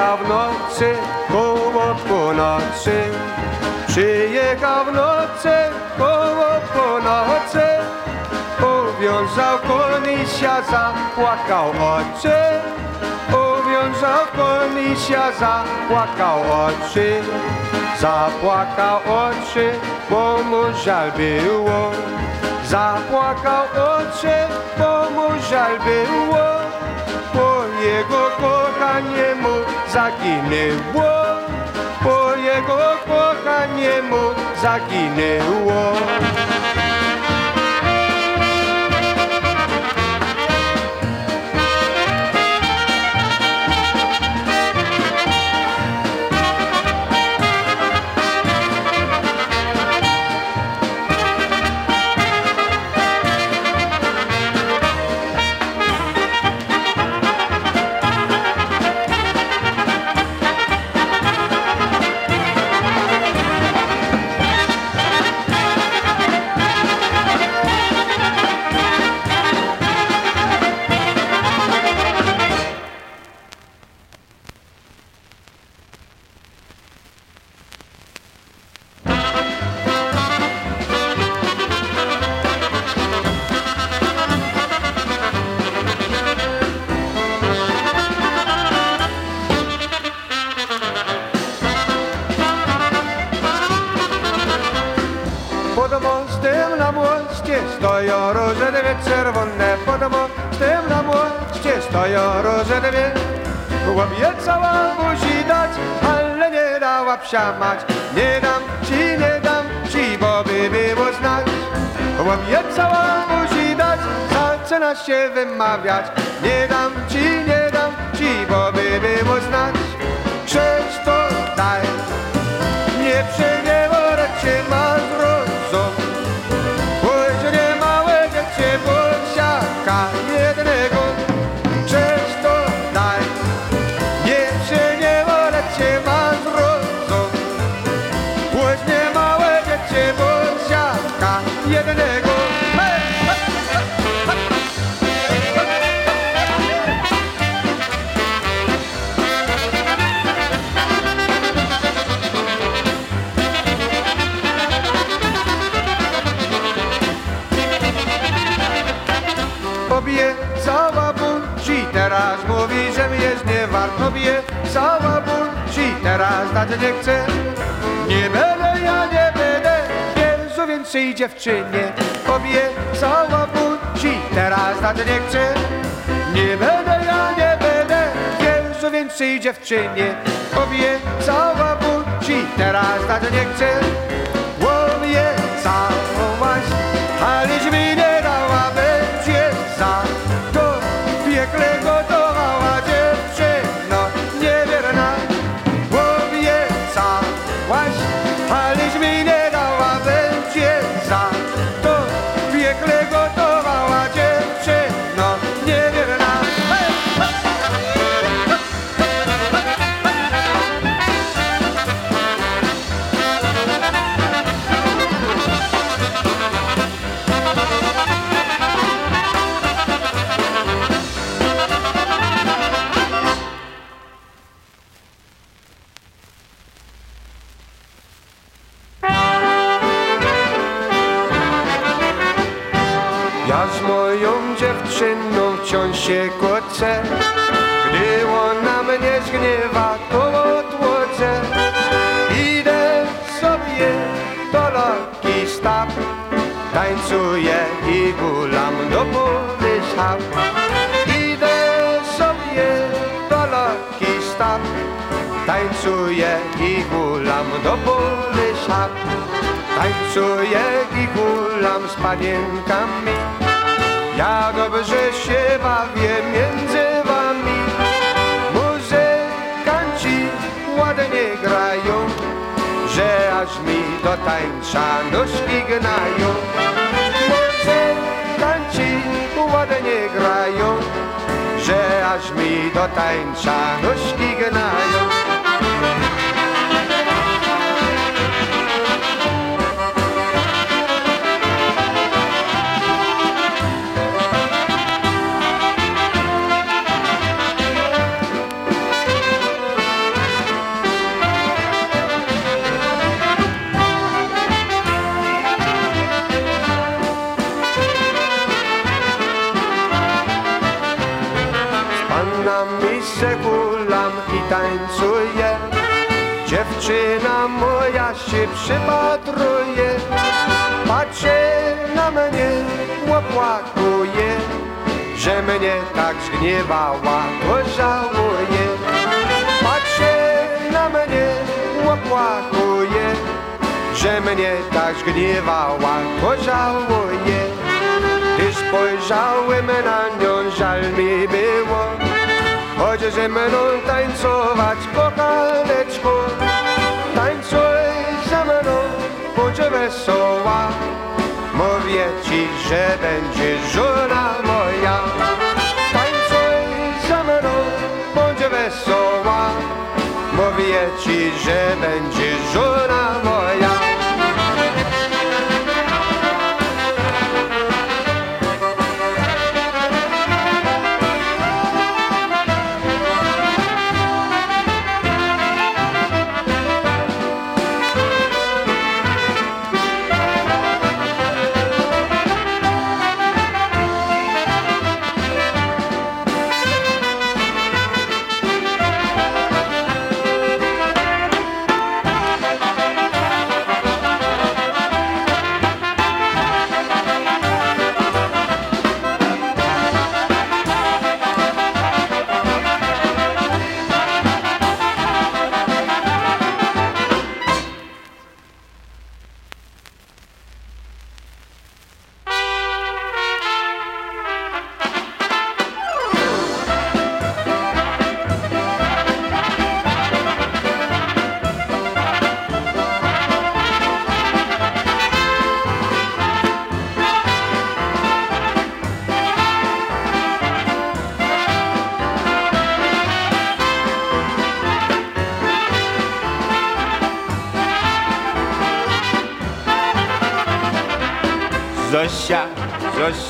Przyjechał w nocy koło północy Przyjechał w nocy koło po nocy. Uwiązał konisia, zapłakał oczy. Uwiązał konisia, zapłakał oczy. Zapłakał oczy, bo mu żal było. Zapłakał oczy, bo mu żal było jego kochaniemu zaginęło, po jego kochaniemu zaginęło. Róże dwie Obiecała musi dać, ale nie dała psiamać Nie dam ci, nie dam ci, bo by było znać. Obiecała musi dać, zaczyna się wymawiać. Nie dam ci, nie dam ci, bo by było znać. Krzyż to daj, teraz mówi, że mi jest nie wart Obiecała ci teraz dać nie chce. Nie będę, ja nie będę. Wierzu więcej dziewczynie Obiecała ci teraz dać nie chce. Nie będę, ja nie będę. Wierzu więcej dziewczynie Obiecała ci teraz dać nie chce. Obiecałaś, aleś mi nie dała panienkami Ja dobrze się bawię między wami. Muzykanci ładnie grają Że aż mi do tańca nóżki gnają Muzykanci ładnie grają Że aż mi do tańca nóżki gnają se kulam i tańcuję. Dziewczyna moja się przypatruje, patrzy na mnie, opłakuje, że mnie tak zgniewała, to żałuję. Patrzy na mnie, opłakuje, że mnie tak zgniewała, to żałuję. Gdy spojrzałem na nią, żal mi było, choć ze mną tańcować kochałeczko. Tańcuj ze mną, bądź wesoła, mówię ci, że będzie żona moja. Tańcuj ze mną, bądź wesoła, mówię ci, że będzie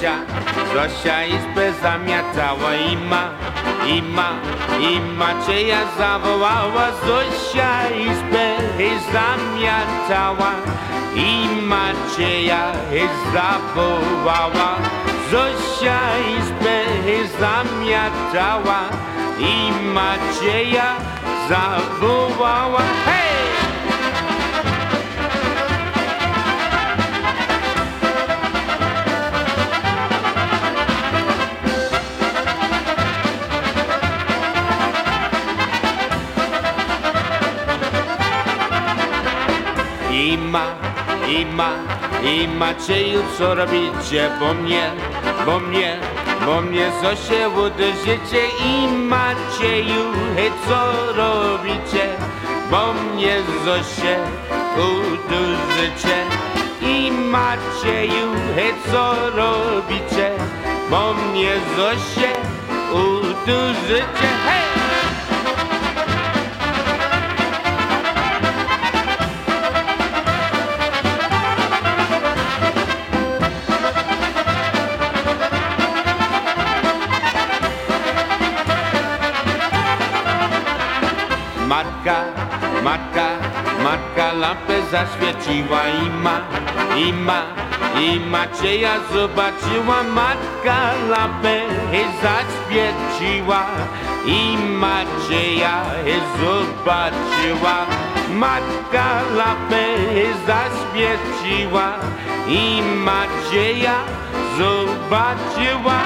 Zosia, Zosia izbę zamiatała i ma, i ma, i Macieja zawołała Zosia izbę zamiatała i Macieja zawołała Zosia izbę zamiatała i Macieja zawołała. Hej! Ma, i Macieju co robicie, bo mnie, bo mnie, bo mnie Zosie uderzycie i Macieju, hej co robicie, bo mnie Zosie uderzycie i Macieju, hej co robicie, bo mnie Zosie uderzycie, hej! Zaświeciła i ma, i ma, i Macieja zobaczyła. Matka lampę zaświeciła i Macieja zobaczyła. Matka lampę zaświeciła i Macieja zobaczyła.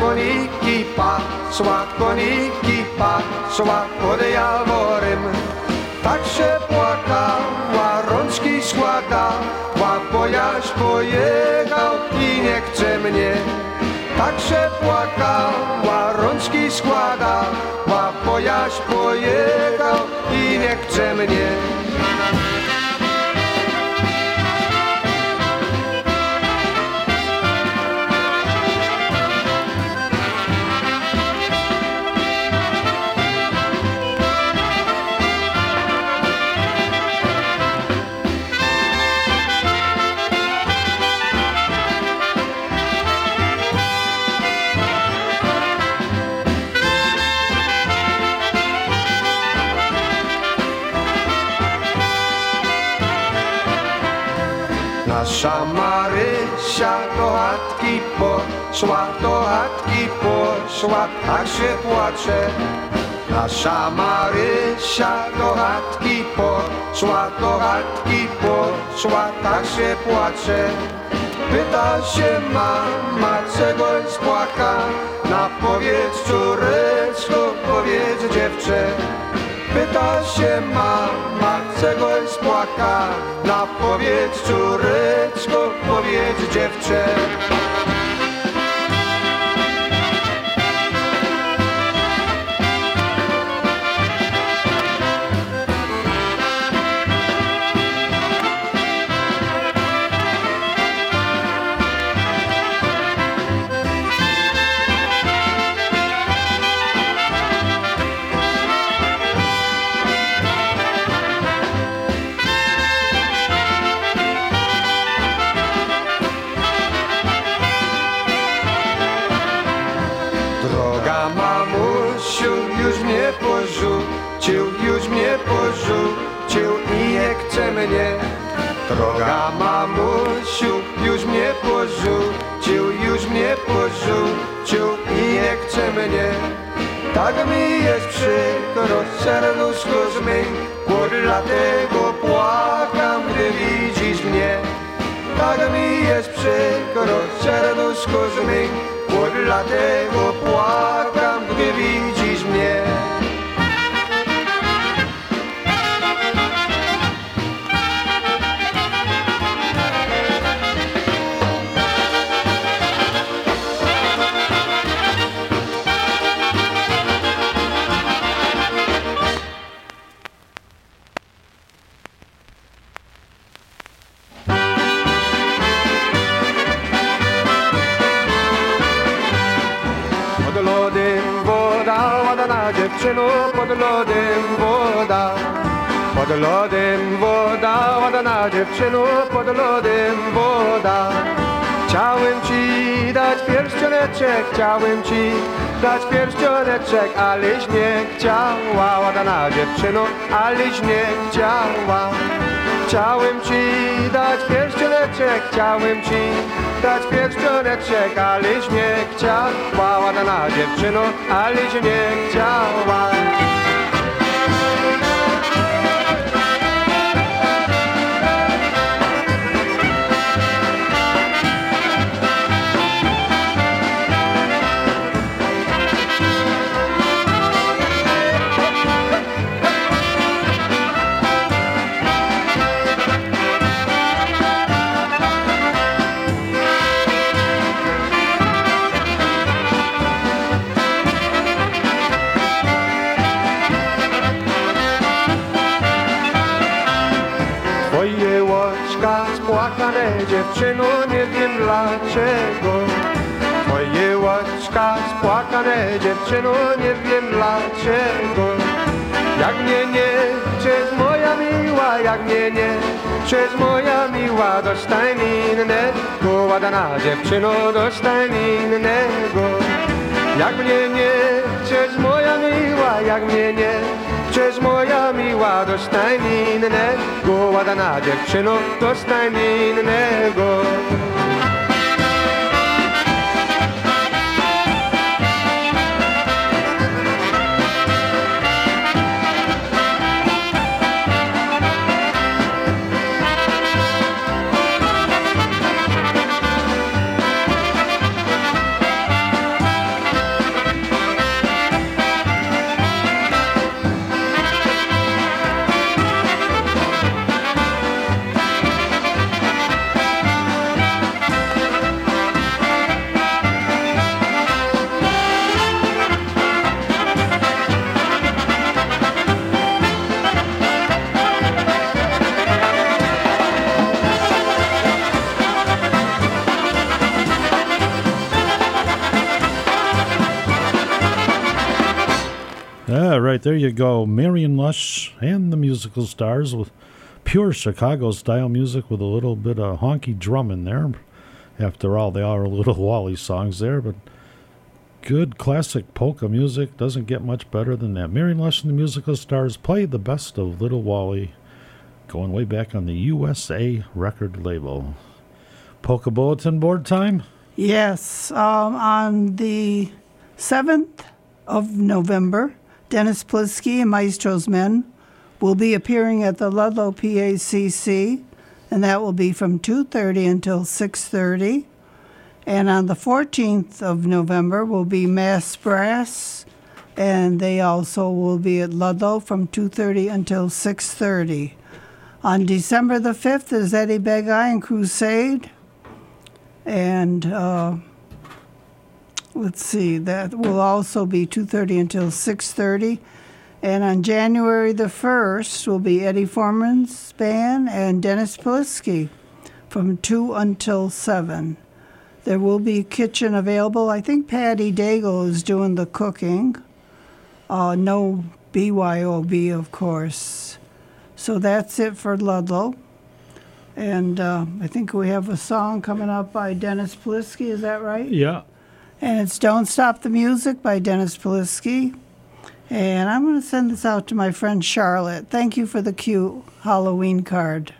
Marysia koniki pasła, koniki pasła pod jaworem. Tak się płakała, rączki składała, bo jaś pojechał i nie chce mnie. tak się płakała, rączki składała, bo jaś pojechał i nie chce mnie. Nasza Marysia do chatki poszła, do chatki poszła, tak się płacze. Nasza Marysia do chatki poszła, do chatki poszła, tak się płacze. Pyta się mama, czegoś spłaka, na powiedz córeczko, powiedz dziewczę. Pyta się mama, czegoś spłaka, na powiedz córeczko, powiedz dziewczę. Przykro, serduszko zmiękło, dlatego płakam, gdy widzisz mnie. Tak mi jest przykro, serduszko zmiękło, dlatego płakam, gdy widzisz lodem woda, ładna dziewczyno, pod lodem woda. Chciałem ci dać pierścioneczek, chciałem ci dać pierścioneczek, aleś nie chciała, ładna dziewczyno, aleś nie chciała. Chciałem ci dać pierścioneczek, chciałem ci dać pierścioneczek, aleś nie chciała, ładna dziewczyno, aleś nie chciała. Spłakane dziewczyno, nie wiem dlaczego. Twoje łożka spłakane dziewczyno, nie wiem dlaczego. Jak mnie nie, przez moja miła, jak mnie nie, przez moja miła, dostań innego, ładna dziewczyno, dostań innego. Jak mnie nie, przez moja miła, jak mnie nie, przez moja miła, dostań innego, ładna dziewczyno, dostań innego. Right there you go. Marion Lush and the musical stars with pure Chicago style music with a little bit of honky drum in there. After all, they are little Wally songs there, but good classic polka music doesn't get much better than that. Marion Lush and the musical stars play the best of Little Wally, going way back on the USA record label. Polka Bulletin Board time? Yes, um, on the 7th of November, Dennis Polisky and Maestro's Men will be appearing at the Ludlow PACC, and that will be from 2.30 until 6.30. And on the 14th of November will be Mass Brass, and they also will be at Ludlow from 2.30 until 6.30. On December the 5th is Eddie Begai and Crusade. And uh, let's see, that will also be 2.30 until 6.30. And on January the 1st will be Eddie Forman's band and Dennis Polisky from 2 until 7. There will be a kitchen available. I think Patty Daigle is doing the cooking. Uh, no BYOB, of course. So that's it for Ludlow. And uh, I think we have a song coming up by Dennis Polisky, is that right? Yeah. And it's Don't Stop the Music by Dennis Polisky. And I'm going to send this out to my friend Charlotte. Thank you for the cute Halloween card.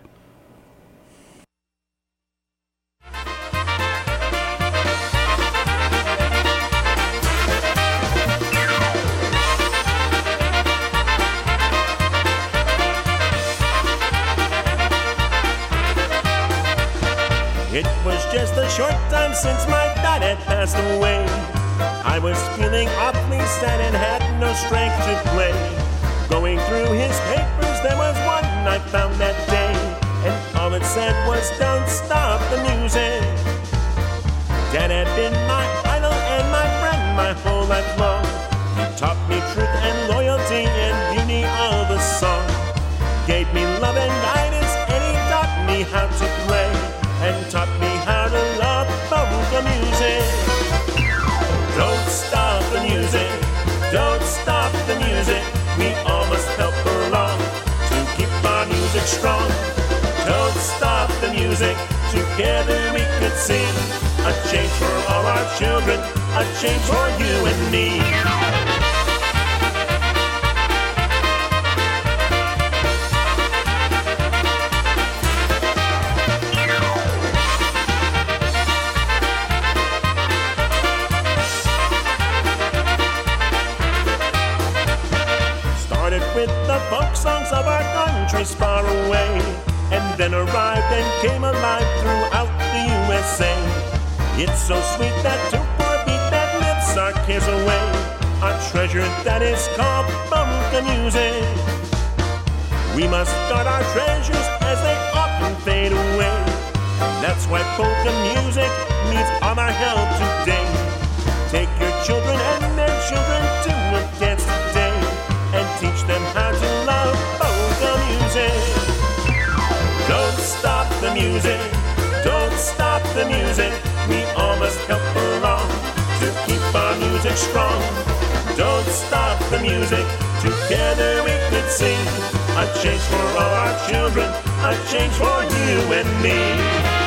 It was just a short time since my dad had passed away. I was feeling awfully sad and had no strength to play. Going through his papers, there was one I found that day, and all it said was, Don't stop the music. Dad had been my idol and my friend my whole life long. He taught me truth and loyalty and beauty of a song. Gave me love and guidance, and he taught me how to play, and taught me music. Don't stop the music, don't stop the music. We all must help along to keep our music strong. Don't stop the music, together we could sing. A change for all our children, a change for you and me. Far away, and then arrived and came alive throughout the USA. It's so sweet that to forbeat that lifts our cares away. Our treasure that is called polka music. We must guard our treasures as they often fade away. That's why polka music needs all our help today. Take your children and their children to a music. We all must help along to keep our music strong. Don't stop the music, together we could sing. A change for all our children, a change for you and me.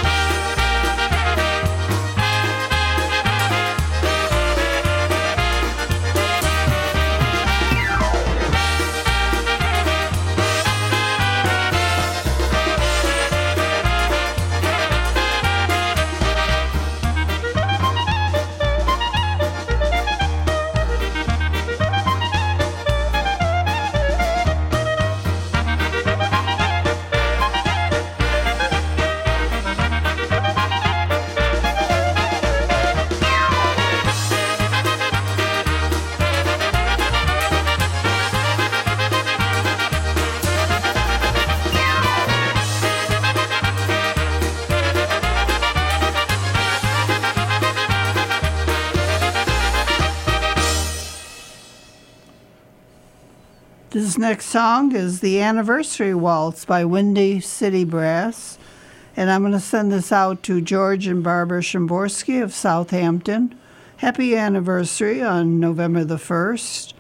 This next song is The Anniversary Waltz by Windy City Brass. And I'm going to send this out to George and Barbara Shimborsky of Southampton. Happy anniversary on November the 1st.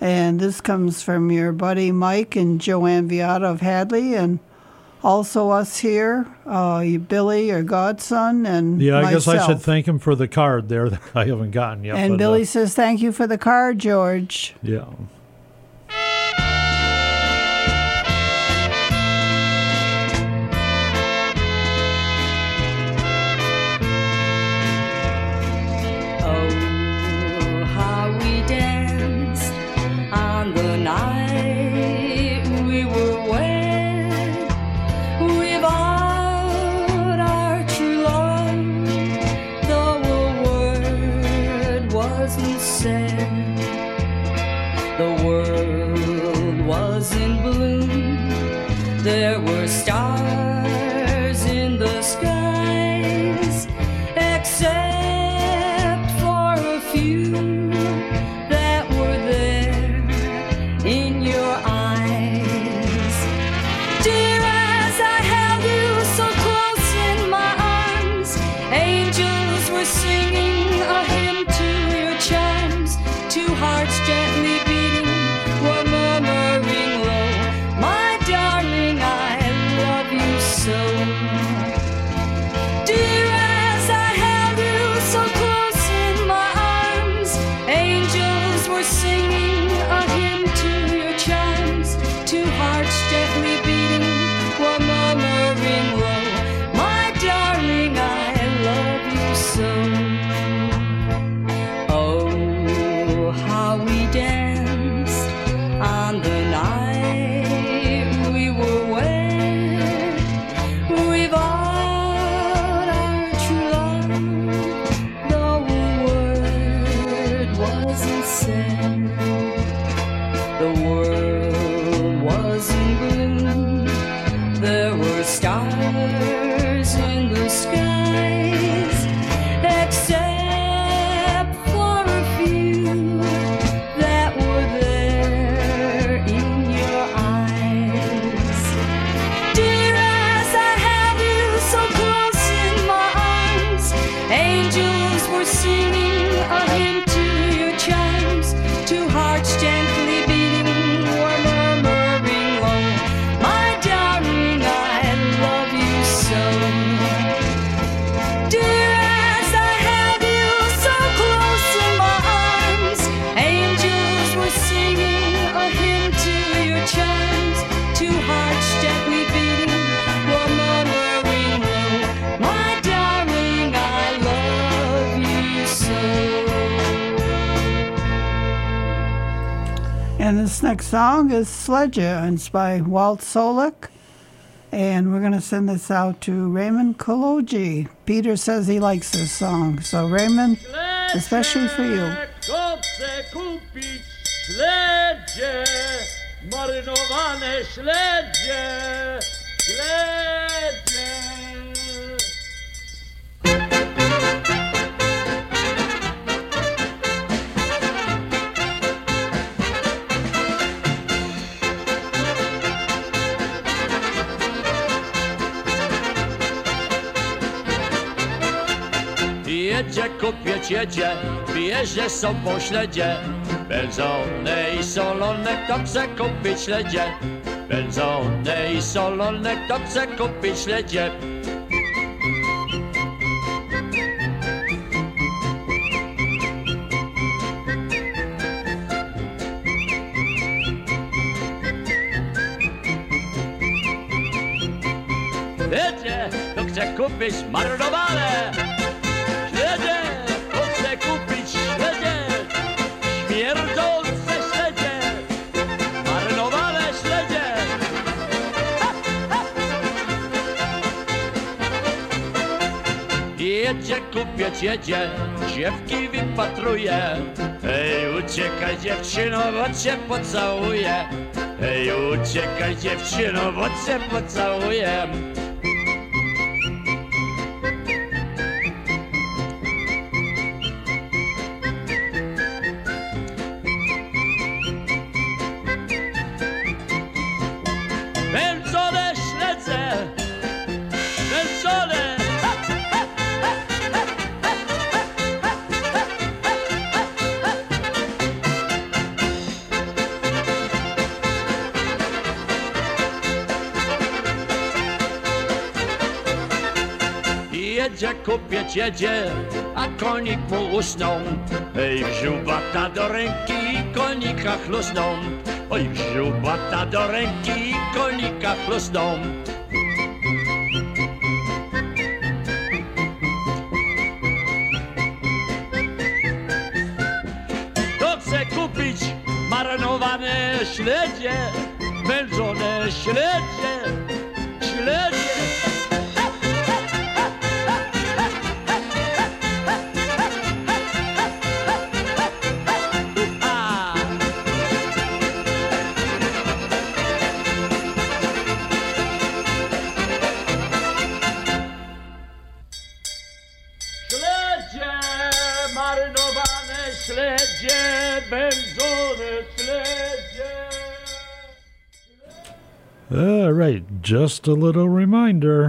And this comes from your buddy Mike and Joanne Viata of Hadley, and also us here, uh, Billy, your godson, and Yeah, I guess I should thank him for the card there that I haven't gotten yet. And but, uh, Billy says, "Thank you for the card, George." yeah. Next song is Sledge, and it's by Walt Solek. And we're going to send this out to Raymond Koloji. Peter says he likes this song. So, Raymond, especially for you. Chce kupić śledzie, marynowane śledzie, śledzie. Jedzie kupiec jedzie, bierze sobą śledzie. Wędzone i solone, kto chce kupić śledzie? Wędzone i solone, kto chce kupić śledzie? Jedzie, kto chce kupić marynowane Jedzie kupiec, jedzie, dziewki wypatruje. Ej, uciekaj dziewczyno, bo cię pocałuję. Ej, uciekaj dziewczyno, bo cię pocałuję jedzie, a konik mu usnął. Ej, wziął bata do ręki i konika chlusnął. Oj, wziął bata do ręki i konika chlusnął. Chce kupić marynowane śledzie, just a little reminder.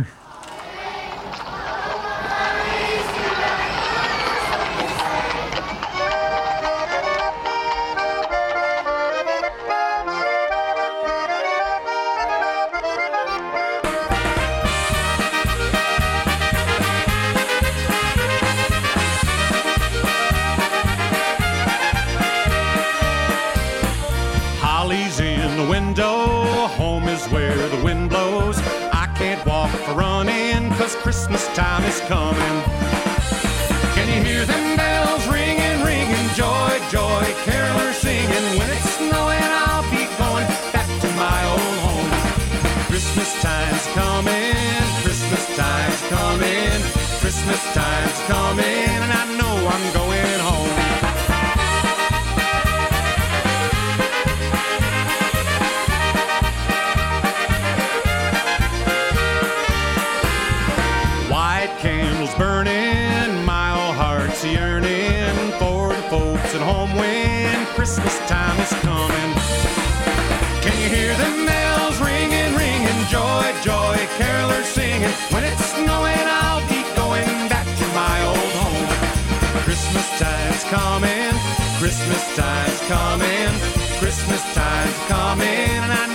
Coming, Christmas time's coming, Christmas time's coming,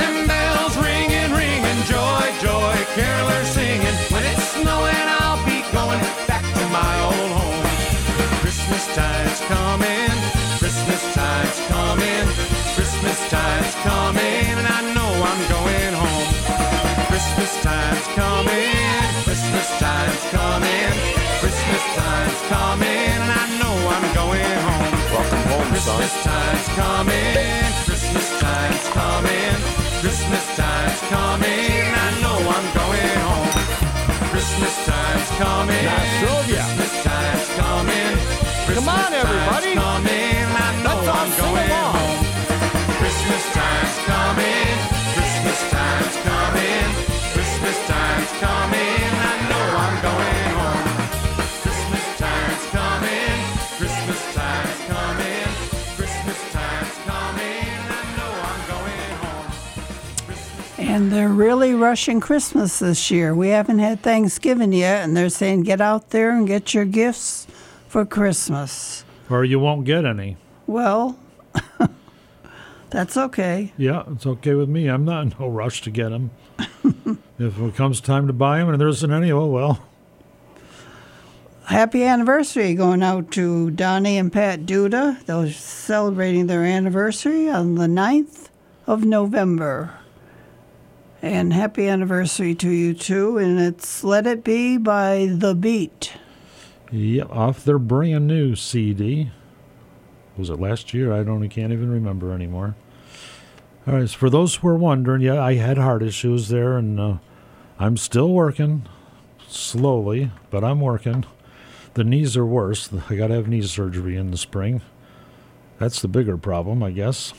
them bells ringing, ringing? Joy, joy, carolers singing. When it's snowing, I'll be going back to my old home. Christmas time's coming, Christmas time's coming, Christmas time's coming, and I know I'm going home. Christmas time's coming, Christmas time's coming, Christmas time's coming, and I know I'm going home. Welcome home, Christmas time's coming, Christmas time's coming, Christmas time's coming, I know I'm going home. Christmas time's coming, oh, Christmas time's coming, Come on, Christmas everybody. time's coming, and I know Let's all I'm sing going along. home. And they're really rushing Christmas this year. We haven't had Thanksgiving yet, and they're saying get out there and get your gifts for Christmas. Or you won't get any. Well, that's okay. Yeah, it's okay with me. I'm not in no rush to get them. if it comes time to buy them and there isn't any, oh well. Happy anniversary going out to Donnie and Pat Duda. They're celebrating their anniversary on the 9th of November. And happy anniversary to you too. And it's Let It Be by The Beat. Yeah, off their brand new CD. Was it last year? I don't. I can't even remember anymore. All right. So for those who are wondering, yeah, I had heart issues there, and uh, I'm still working slowly, but I'm working. The knees are worse. I got to have knee surgery in the spring. That's the bigger problem, I guess.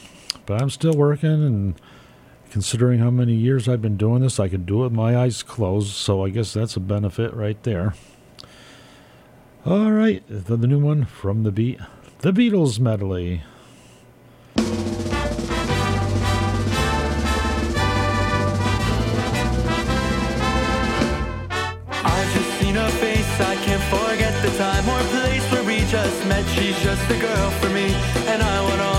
But I'm still working and considering how many years I've been doing this, I can do it with my eyes closed, so I guess that's a benefit right there. All right, the, the new one from the beat, the Beatles medley. I can't forget the time or place where we just met. She's just a girl for me, and I want to.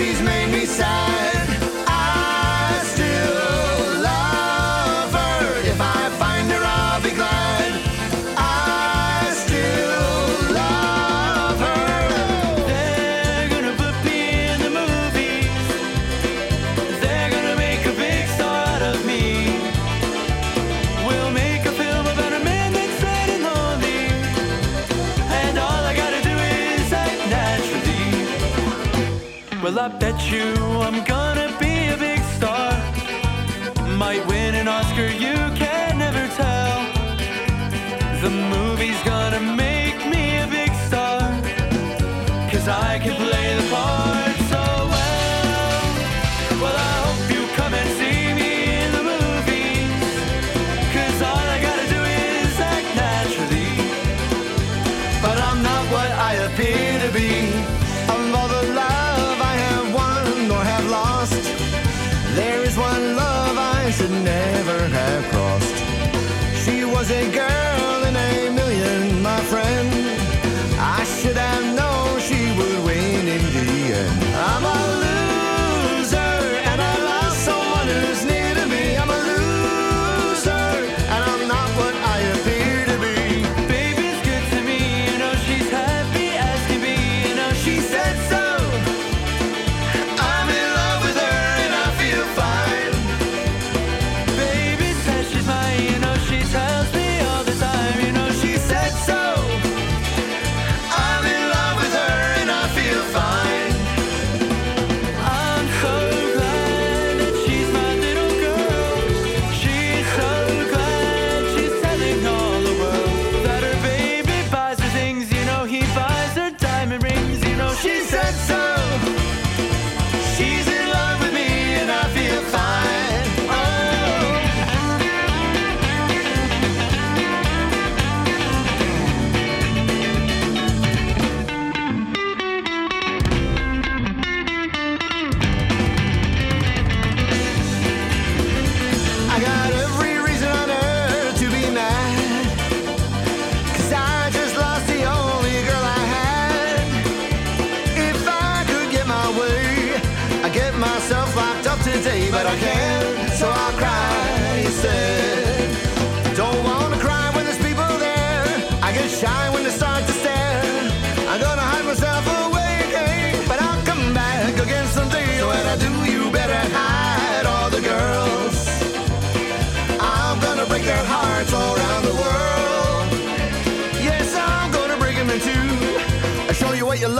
she's made you, I'm gonna be a big star. Might win an Oscar, you can never tell. The movie's gonna make me a big star. Cause I can play the part.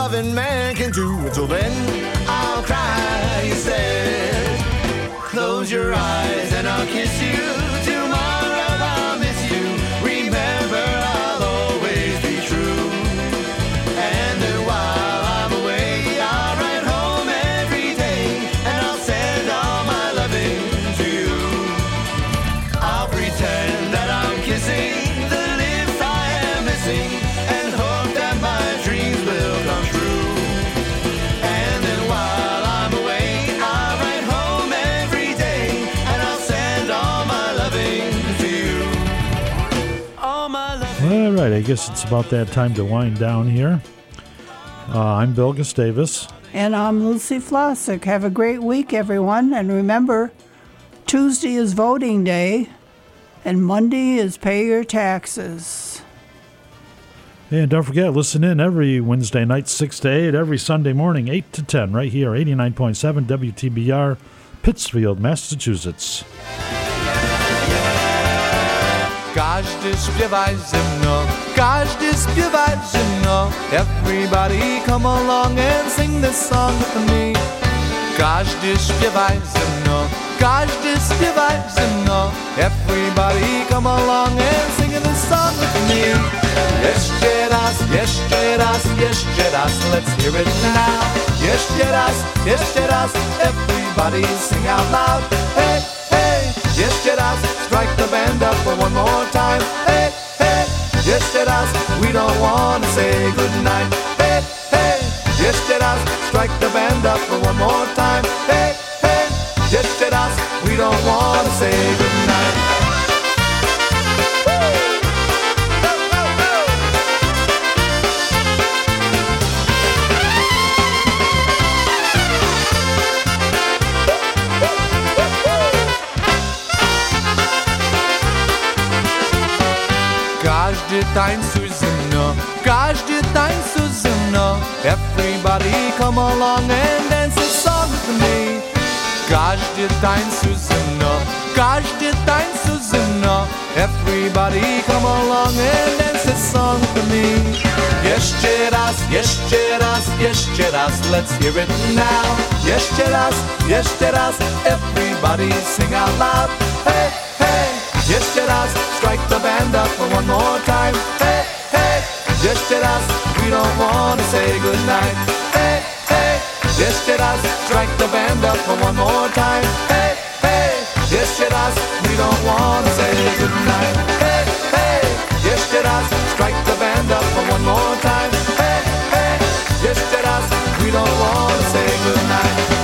loving man can do. Until then, I'll cry instead. Close your eyes and I'll kiss you. Right, I guess it's about that time to wind down here. Uh, I'm Bill Gustavus. And I'm Lucy Flossick. Have a great week, everyone. And remember, Tuesday is voting day, and Monday is pay your taxes. And don't forget, listen in every Wednesday night, 6 to 8, every Sunday morning, 8 to 10, right here, 89.7 WTBR, Pittsfield, Massachusetts. Każdy śpiewaj ze mną, każdy ze mną. Everybody come along and sing this song with me. Każdy śpiewaj ze mną, każdy śpiewaj ze mną. Everybody come along and sing this song with me. Jeszcze raz, jeszcze raz, jeszcze raz, let's hear it now. Jeszcze raz, jeszcze raz, everybody sing out loud. Hey, hey, jeszcze raz, strike the band up for one more time. Hey, raz, we don't wanna say goodnight. Hey, hey, raz, strike the band up for one more time. Hey, hey, raz, we don't wanna say goodnight. Tańcuj ze tańcuj ze mną. Everybody come along and dance a song with me. Każdy tańcuj ze mną, każdy tańcuj ze mną. Everybody come along and dance a song with me. Jeszcze raz, jeszcze raz, jeszcze raz, let's hear it now. Jeszcze raz, jeszcze raz, everybody sing out loud. Hey, hey, jeszcze raz, strike the band up for one more time. Hey, hey, jeszcze raz, we don't wanna say goodnight. Hey, hey, jeszcze raz, strike the band up for one more time. Hey, hey, jeszcze raz, we don't wanna say goodnight. Hey, hey, jeszcze raz, strike the band up for one more time. Hey, hey, jeszcze raz, we don't wanna say goodnight.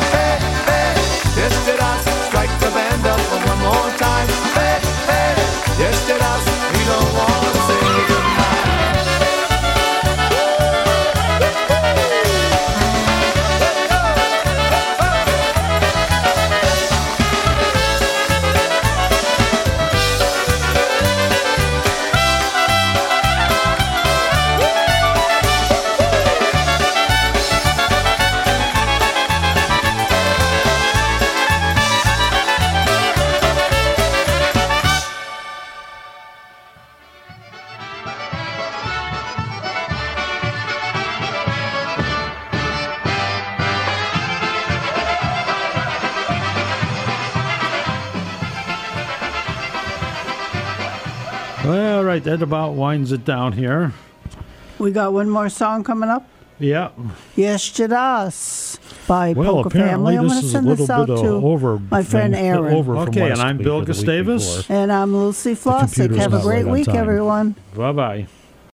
That about winds it down here. We got one more song coming up. Yeah. Yes, Yesterdas by Well, Polka Family. apparently I'm this going to is a send little this out bit to over my friend thing- Aaron. over Okay, and I'm Bill or the week before. And I'm Lucy Flossick. Have a great right week, everyone. Bye bye.